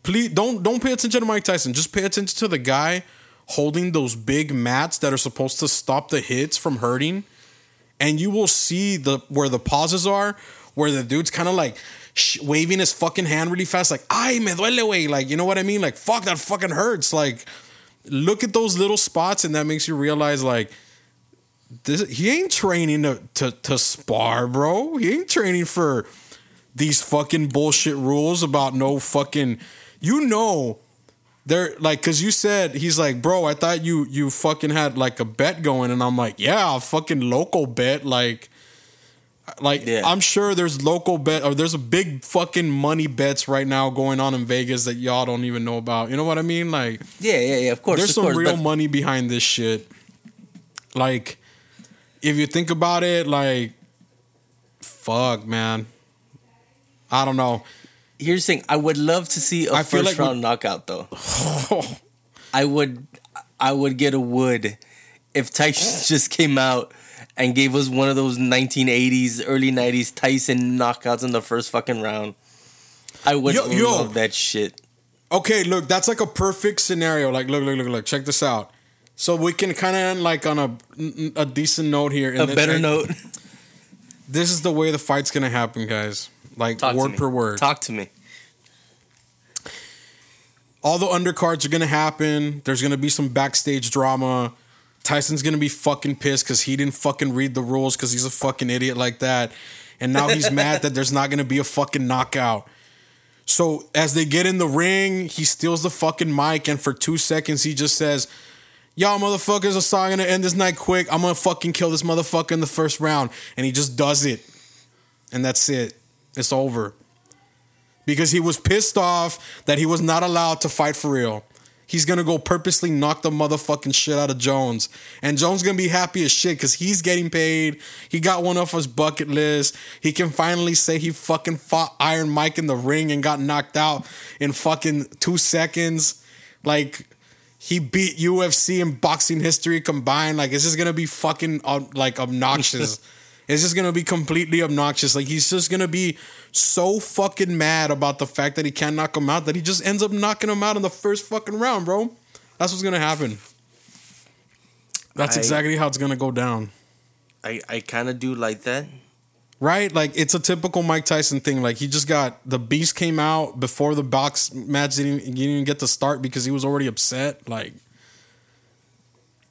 Please don't don't pay attention to Mike Tyson. Just pay attention to the guy holding those big mats that are supposed to stop the hits from hurting and you will see the where the pauses are, where the dude's kind of like sh- waving his fucking hand really fast, like "ay me duele, way," like you know what I mean? Like fuck, that fucking hurts. Like look at those little spots, and that makes you realize like this he ain't training to to, to spar, bro. He ain't training for these fucking bullshit rules about no fucking. You know they're like because you said he's like bro i thought you you fucking had like a bet going and i'm like yeah a fucking local bet like like Yeah. i'm sure there's local bet or there's a big fucking money bets right now going on in vegas that y'all don't even know about you know what i mean like Yeah, yeah, yeah. Of course, there's of some course, real but- money behind this shit like if you think about it like fuck man i don't know Here's the thing. I would love to see a I first like round knockout though. <laughs> Oh. I would I would get a wood if Tyson <laughs> just came out and gave us one of those 1980s, early 90s Tyson knockouts in the first fucking round. I would Yo- yo. love that shit. Okay, look, that's like a perfect scenario. Like, look, look, look, look. Check this out. So we can kind of end like on a a decent note here. A better note. <laughs> This is the way the fight's gonna happen, guys. Like Talk word per word. Talk to me. All the undercards are gonna happen. There's gonna be some backstage drama. Tyson's gonna be fucking pissed because he didn't fucking read the rules because he's a fucking idiot like that. And now he's mad that there's not gonna be a fucking knockout. So as they get in the ring, he steals the fucking mic, and for two seconds he just says, Y'all motherfuckers are sorry gonna end this night quick. I'm gonna fucking kill this motherfucker in the first round. And he just does it. And that's it. It's over. Because he was pissed off that he was not allowed to fight for real. He's gonna go purposely knock the motherfucking shit out of Jones. And Jones gonna be happy as shit because he's getting paid. He got one off his bucket list. He can finally say he fucking fought Iron Mike in the ring and got knocked out in fucking two seconds. Like he beat UFC and boxing history combined. Like it's just gonna be fucking uh, like obnoxious. <laughs> it's just gonna be completely obnoxious. Like he's just gonna be so fucking mad about the fact that he can't knock him out that he just ends up knocking him out in the first fucking round, bro. That's what's gonna happen. That's I- exactly how it's gonna go down. I, I kind of do like that. Right? Like it's a typical Mike Tyson thing. Like he just got the beast came out before the box match didn't didn't even get to start because he was already upset. Like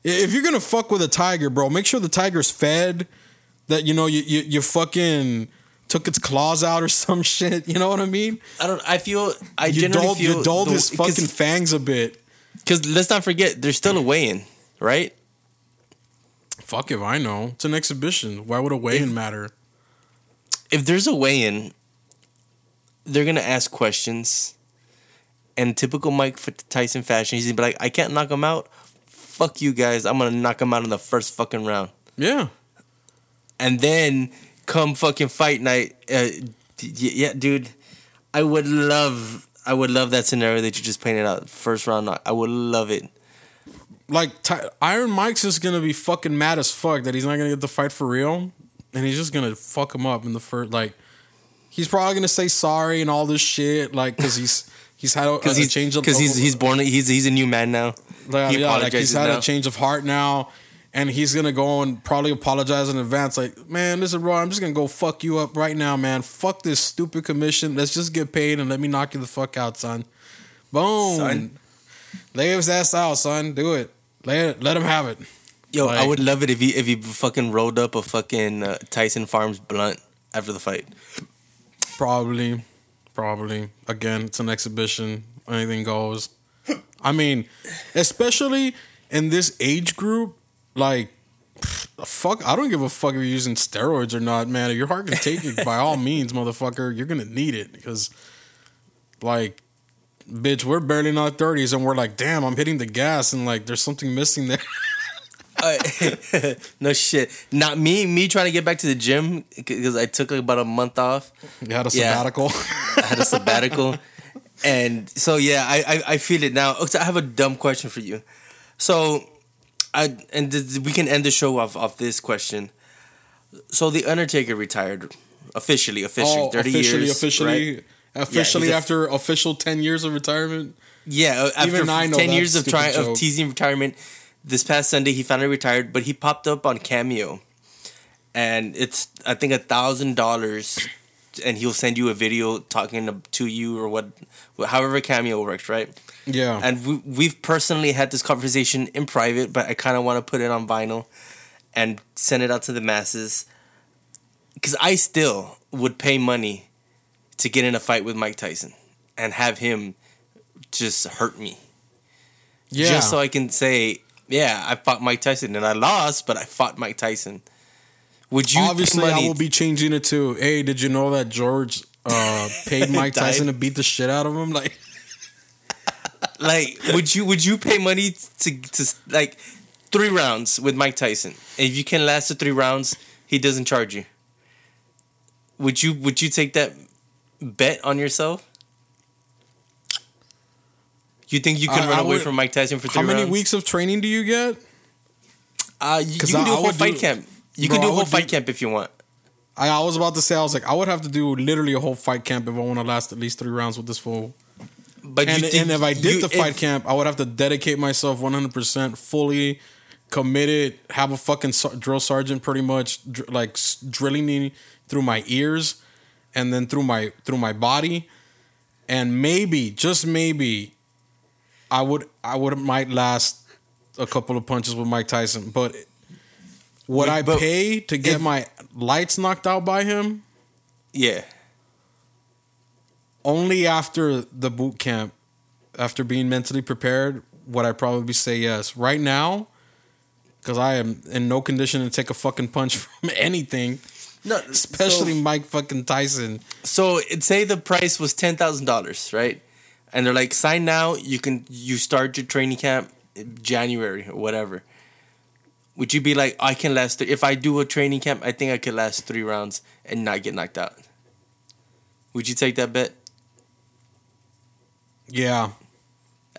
if you're gonna fuck with a tiger, bro, make sure the tiger's fed. That you know you you, you fucking took its claws out or <laughs> some shit. You know what I mean? I don't. I feel. I You generally dulled, feel you dulled the- his fucking fangs a bit. Because let's not forget, there's still a weigh-in, right? Fuck if I know. It's an exhibition. Why would a weigh-in matter? If there's a weigh-in, they're gonna ask questions. And typical Mike Tyson fashion, he's gonna be like, "I can't knock him out. Fuck you guys. I'm gonna knock him out in the first fucking round." Yeah. And then come fucking fight night. Uh, d- yeah, dude, I would love, I would love that scenario that you just painted out. First round knock, I would love it. Like Ty- Iron Mike's just gonna be fucking mad as fuck that he's not gonna get the fight for real, and he's just gonna fuck him up in the first. Like, he's probably gonna say sorry and all this shit, like, cause he's he's had a, <laughs> a Because he's change of because he's he's born he's he's a new man now. Yeah, He yeah, like he's had now. a change of heart now, and he's gonna go and probably apologize in advance. Like, man, listen, bro, I'm just gonna go fuck you up right now, man. Fuck this stupid commission. Let's just get paid and let me knock you the fuck out, son. Boom. Son. Lay his ass out, son. Do it. Let it, let him have it. Yo, I would love it if he if he fucking rolled up a fucking uh, Tyson Farms blunt after the fight. Probably, probably. Again, it's an exhibition. Anything goes. I mean, especially in this age group, like, fuck, I don't give a fuck if you're using steroids or not, man. If your heart can take it, by all <laughs> means, motherfucker, you're gonna need it because, like, bitch, we're barely in our thirties and we're like, damn, I'm hitting the gas and like, there's something missing there. <laughs> Uh, <laughs> no shit, not me. Me trying to get back to the gym because I took like about a month off. You had a Yeah. sabbatical. I had a sabbatical, and so yeah, I, I I feel it now. I have a dumb question for you. So, I and th- we can end the show off off this question. So the Undertaker retired officially, officially, oh, thirty officially, years, officially, right? officially a- after official ten years of retirement. Yeah, uh, after Even I know ten years of trying of teasing retirement, this past Sunday he finally retired, but he popped up on Cameo, and it's I think a thousand dollars, and he'll send you a video talking to- to you or what, however Cameo works, right? Yeah, And we we've personally had this conversation in private, but I kind of want to put it on vinyl, and send it out to the masses, because I still would pay money to get in a fight with Mike Tyson and have him just hurt me yeah. just so I can say, yeah, I fought Mike Tyson and I lost, but I fought Mike Tyson. Would you Obviously, money? I will be changing it to, hey, did you know that George uh, paid <laughs> Mike Tyson to beat the shit out of him? Like, like, would you would you pay money to to like three rounds with Mike Tyson? If you can last the three rounds, he doesn't charge you. Would you would you take that bet on yourself? You think you can I- run I away would- from Mike Tyson for three how many rounds? weeks of training do you get? Uh, you, you can I- do a whole fight do- camp. You Bro, can do I a whole would fight do- camp if you want. I, I was about to say, I was like, I would have to do literally a whole fight camp if I want to last at least three rounds with this fool. But And, you think and if I did you- the fight if- camp, I would have to dedicate myself 100% fully committed, have a fucking ser- drill sergeant pretty much dr- like s- drilling me through my ears and then through my through my body and maybe just maybe I would I would might last a couple of punches with Mike Tyson, but would I but pay to get if- my lights knocked out by him? Yeah. only after the boot camp, after being mentally prepared, would I probably say yes. Right now, because I am in no condition to take a fucking punch <laughs> from anything, No, especially Mike fucking Tyson. So, so it say the price was ten thousand dollars, right? And they're like, sign now. You can you start your training camp in January or whatever. Would you be like, I can last? Th- if I do a training camp, I think I could last three rounds and not get knocked out. Would you take that bet? Yeah,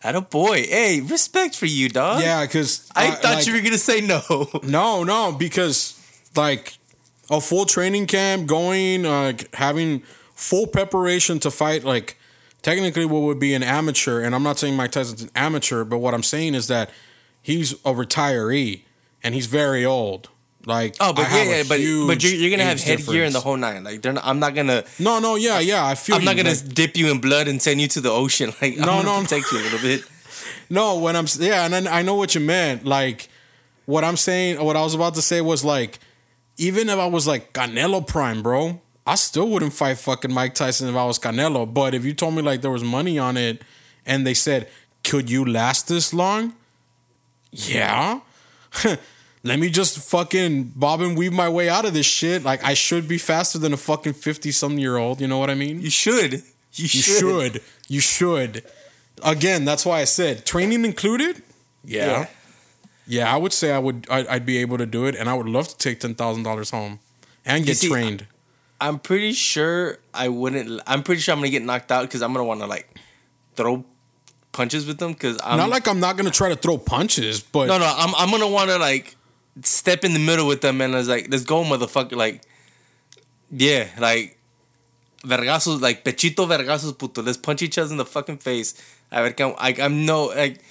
At a boy, hey, respect for you, dog. yeah, because I, thought you were gonna say no. <laughs> No, no, because like a full training camp, going, uh, having full preparation to fight, like technically what would be an amateur, and I'm not saying Mike Tyson's an amateur, but what I'm saying is that he's a retiree and he's very old. Like, Oh, but yeah, yeah, but but you're, you're gonna have headgear and the whole nine. Like, they're not, I'm not gonna. No, no, yeah, yeah, I feel. I'm not gonna like- dip you in blood and send you to the ocean. <laughs> Like, I'm No, no, no. protect you a little bit. <laughs> No, when I'm yeah, and then I know what you meant. Like what I'm saying, what I was about to say was like, even if I was like Canelo Prime, bro, I still wouldn't fight fucking Mike Tyson if I was Canelo. But if you told me like there was money on it and they said, could you last this long? Yeah. <laughs> Let me just fucking bob and weave my way out of this shit. Like I should be faster than a fucking 50 some year old. You know what I mean? You should. You, You should. should. You should. Again, that's why I said training included. Yeah. Yeah. Yeah, I would say I would. I'd, I'd be able to do it, and I would love to take ten thousand dollars home and get see, trained. I'm pretty sure I wouldn't. I'm pretty sure I'm gonna get knocked out because I'm gonna want to like throw punches with them because I'm not like I'm not gonna try to throw punches, but no no I'm I'm gonna want to like step in the middle with them and I was like let's go motherfucker like yeah like vergazos like pechito vergazos puto let's punch each other in the fucking face I ver que- I I'm no like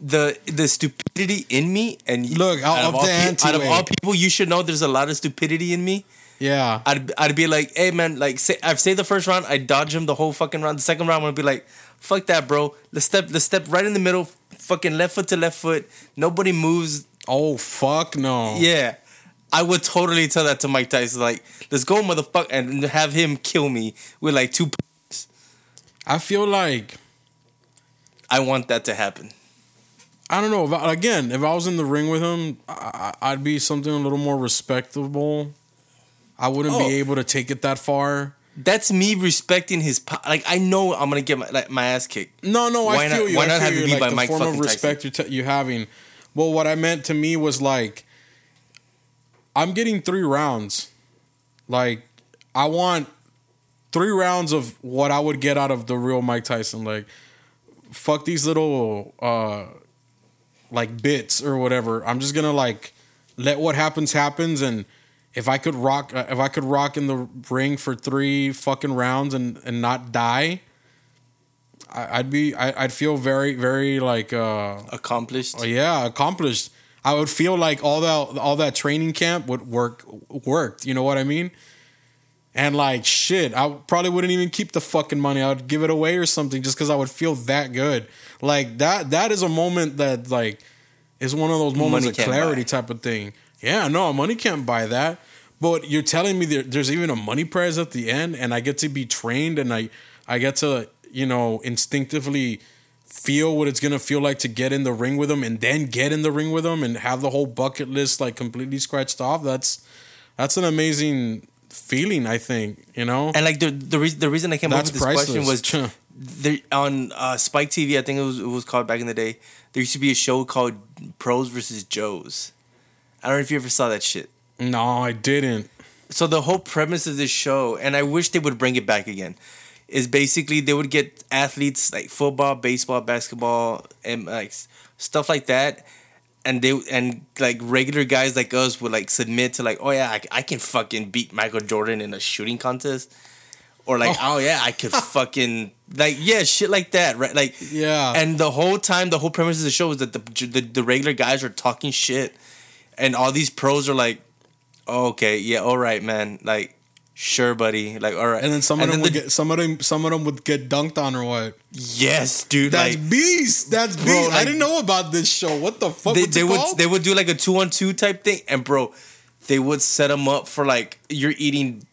the the stupidity in me and Look, out of all, the pe- out of all people you should know there's a lot of stupidity in me. yeah, I'd I'd be like, hey man, like say I've say the first round, I dodge him the whole fucking round. The second round, I'm gonna be like, fuck that, bro. Let's step let's step right in the middle, fucking left foot to left foot. Nobody moves. Oh fuck no. Yeah. I would totally tell that to Mike Tyson, like, let's go, motherfucker, and have him kill me with like two. p- I feel like I want that to happen. I don't know. If I, again, if I was in the ring with him, I, I- I'd be something a little more respectable. I wouldn't Oh. be able to take it that far. That's me respecting his po- like. I know I'm gonna get my like, my ass kicked. No, no, Why I not- feel you. why I not have it you. be like by the Mike form of respect you're, t- you having. Well, what I meant to me was like, I'm getting three rounds. Like, I want three rounds of what I would get out of the real Mike Tyson. Like, fuck these little uh like bits or whatever. I'm just gonna like let what happens happens and. If I could rock, uh, if I could rock in the ring for three fucking rounds and, and not die, I, I'd be, I, I'd feel very, very like, uh, Accomplished. oh, yeah, accomplished. I would feel like all that, all that training camp would work, worked. You know what I mean? And like shit, I probably wouldn't even keep the fucking money. I would give it away or something just because I would feel that good. Like that, that is a moment that like is one of those moments Money of clarity buy. type of thing. Yeah, no, money can't buy that. But you're telling me there, there's even a money prize at the end, and I get to be trained, and I I get to you know instinctively feel what it's gonna feel like to get in the ring with them, and then get in the ring with them, and have the whole bucket list like completely scratched off. That's that's an amazing feeling. I think you know. And like the the, re- the reason I came That's up with this question was <laughs> there on uh, Spike TV. I think it was it was called back in the day. There used to be a show called Pros versus Joes. I don't know if you ever saw that shit. no, I didn't. So the whole premise of this show, and I wish they would bring it back again, is basically they would get athletes like football, baseball, basketball, and like stuff like that, and they and like regular guys like us would like submit to like, oh yeah, I, I can fucking beat Michael Jordan in a shooting contest, or like, oh, oh yeah, I could <laughs> fucking like yeah, shit like that, right? Like Yeah. and the whole time, the whole premise of the show is that the the, the regular guys are talking shit, and all these pros are like, oh, okay, yeah, all right, man, like. Sure, buddy. Like, all right. And then some of them would the- get some of them some of them would get dunked on or what? Yes, dude. That's like, beast. That's beast. Bro, I didn't know about this show. What the fuck? they, they would called? they would do like a two on two type thing, and bro, they would set them up for like you're eating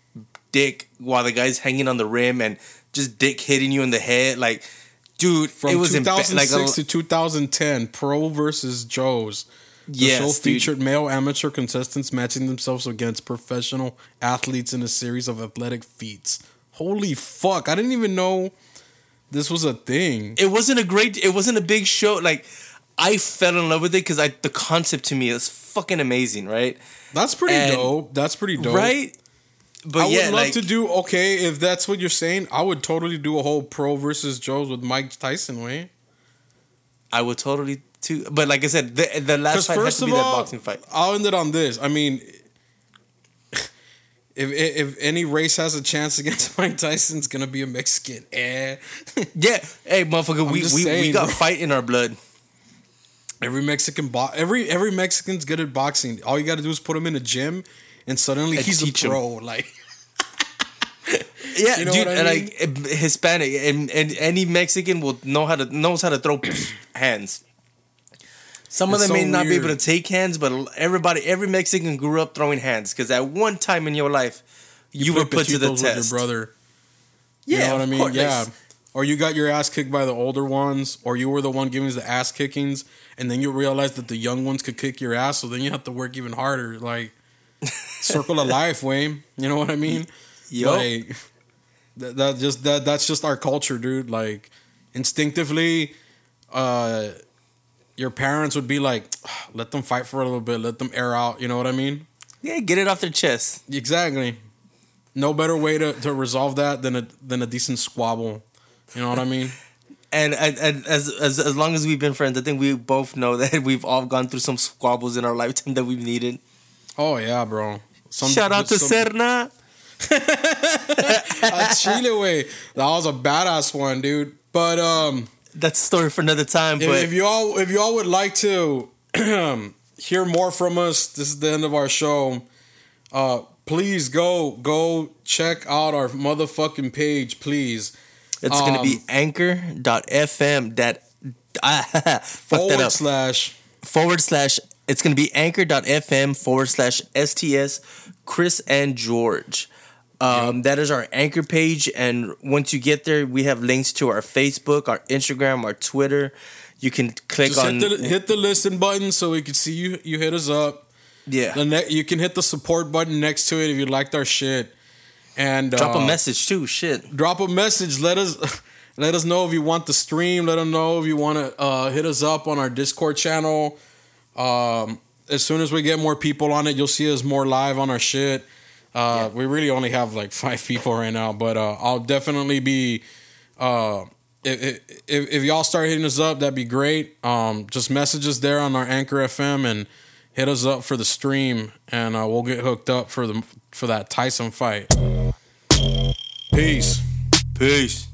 dick while the guy's hanging on the rim and just dick hitting you in the head. Like, dude, From it was emba- 2006 like a, to 2010, Pro versus Joe's. The Yes, show dude. featured male amateur contestants matching themselves against professional athletes in a series of athletic feats. Holy fuck! I didn't even know this was a thing. it wasn't a great, it wasn't a big show. Like, I fell in love with it because I the concept to me is fucking amazing, right? That's pretty And- dope. That's pretty dope. Right. But I would yeah, love like, to do okay if that's what you're saying. I would totally do a whole Pro versus Joe's with Mike Tyson way. I would totally But like I said, the the last fight has to of be that boxing fight. I'll end it on this. I mean, <laughs> if if any race has a chance against <laughs> Mike Tyson, it's gonna be a Mexican. Eh. <laughs> Yeah, hey, motherfucker, we we, we saying, got bro. fight in our blood. every Mexican bo- every every Mexican's good at boxing. All you got to do is put him in a gym, and suddenly And he's a teach him. pro. Like Yeah, You know dude, I mean? like Hispanic and, and any Mexican will know how to knows how to throw <clears throat> hands. Some of them may so not be able to take hands, but everybody, every Mexican grew up throwing hands because at one time in your life, You were put to the with test. your brother. Yeah, you know what I mean? course. Yeah. Or you got your ass kicked by the older ones, or you were the one giving the ass kickings, and then you realize that the young ones could kick your ass, so then you have to work even harder. Like <laughs> circle of life, Wayne. You know what I mean? Yup. Like that, that just that that's just our culture, dude. Like instinctively, uh, your parents would be like, <sighs> let them fight for a little bit, let them air out. You know what I mean? yeah, get it off their chest. Exactly. No better way to, to resolve that than a than a decent squabble. You know what I mean? <laughs> And, and, and as, as as long as we've been friends, I think we both know <laughs> that we've all gone through some squabbles in our lifetime that we've needed. Oh yeah, bro. Some, Shout out to some- <laughs> Serna. Chile way. That was a badass one, dude. But um, That's a story for another time. if, But if you all if you all would like to <clears throat> hear more from us, this is the end of our show. Uh, please go go check out our motherfucking page, please. it's gonna be um, anchor.fm that <laughs> that Forward slash forward slash it's gonna be anchor.fm forward slash sts chris and george um, that is our anchor page and once you get there we have links to our facebook our instagram our twitter you can click just on hit the hit the listen button so we can see you you hit us up. yeah The ne- you can hit the support button next to it if you liked our shit. And drop uh, a message too shit drop a message. Let us <laughs> let us know if you want the stream. Let us know if you want to uh, hit us up on our Discord channel. Um, as soon as we get more people on it, you'll see us more live on our shit. Uh, We really only have like <laughs> five people right now, but uh, I'll definitely be. Uh, if, if, if y'all start hitting us up, that'd be great. Um, just message us there on our Anchor FM and hit us up for the stream, and uh, we'll get hooked up for the for that Tyson fight. Peace. peace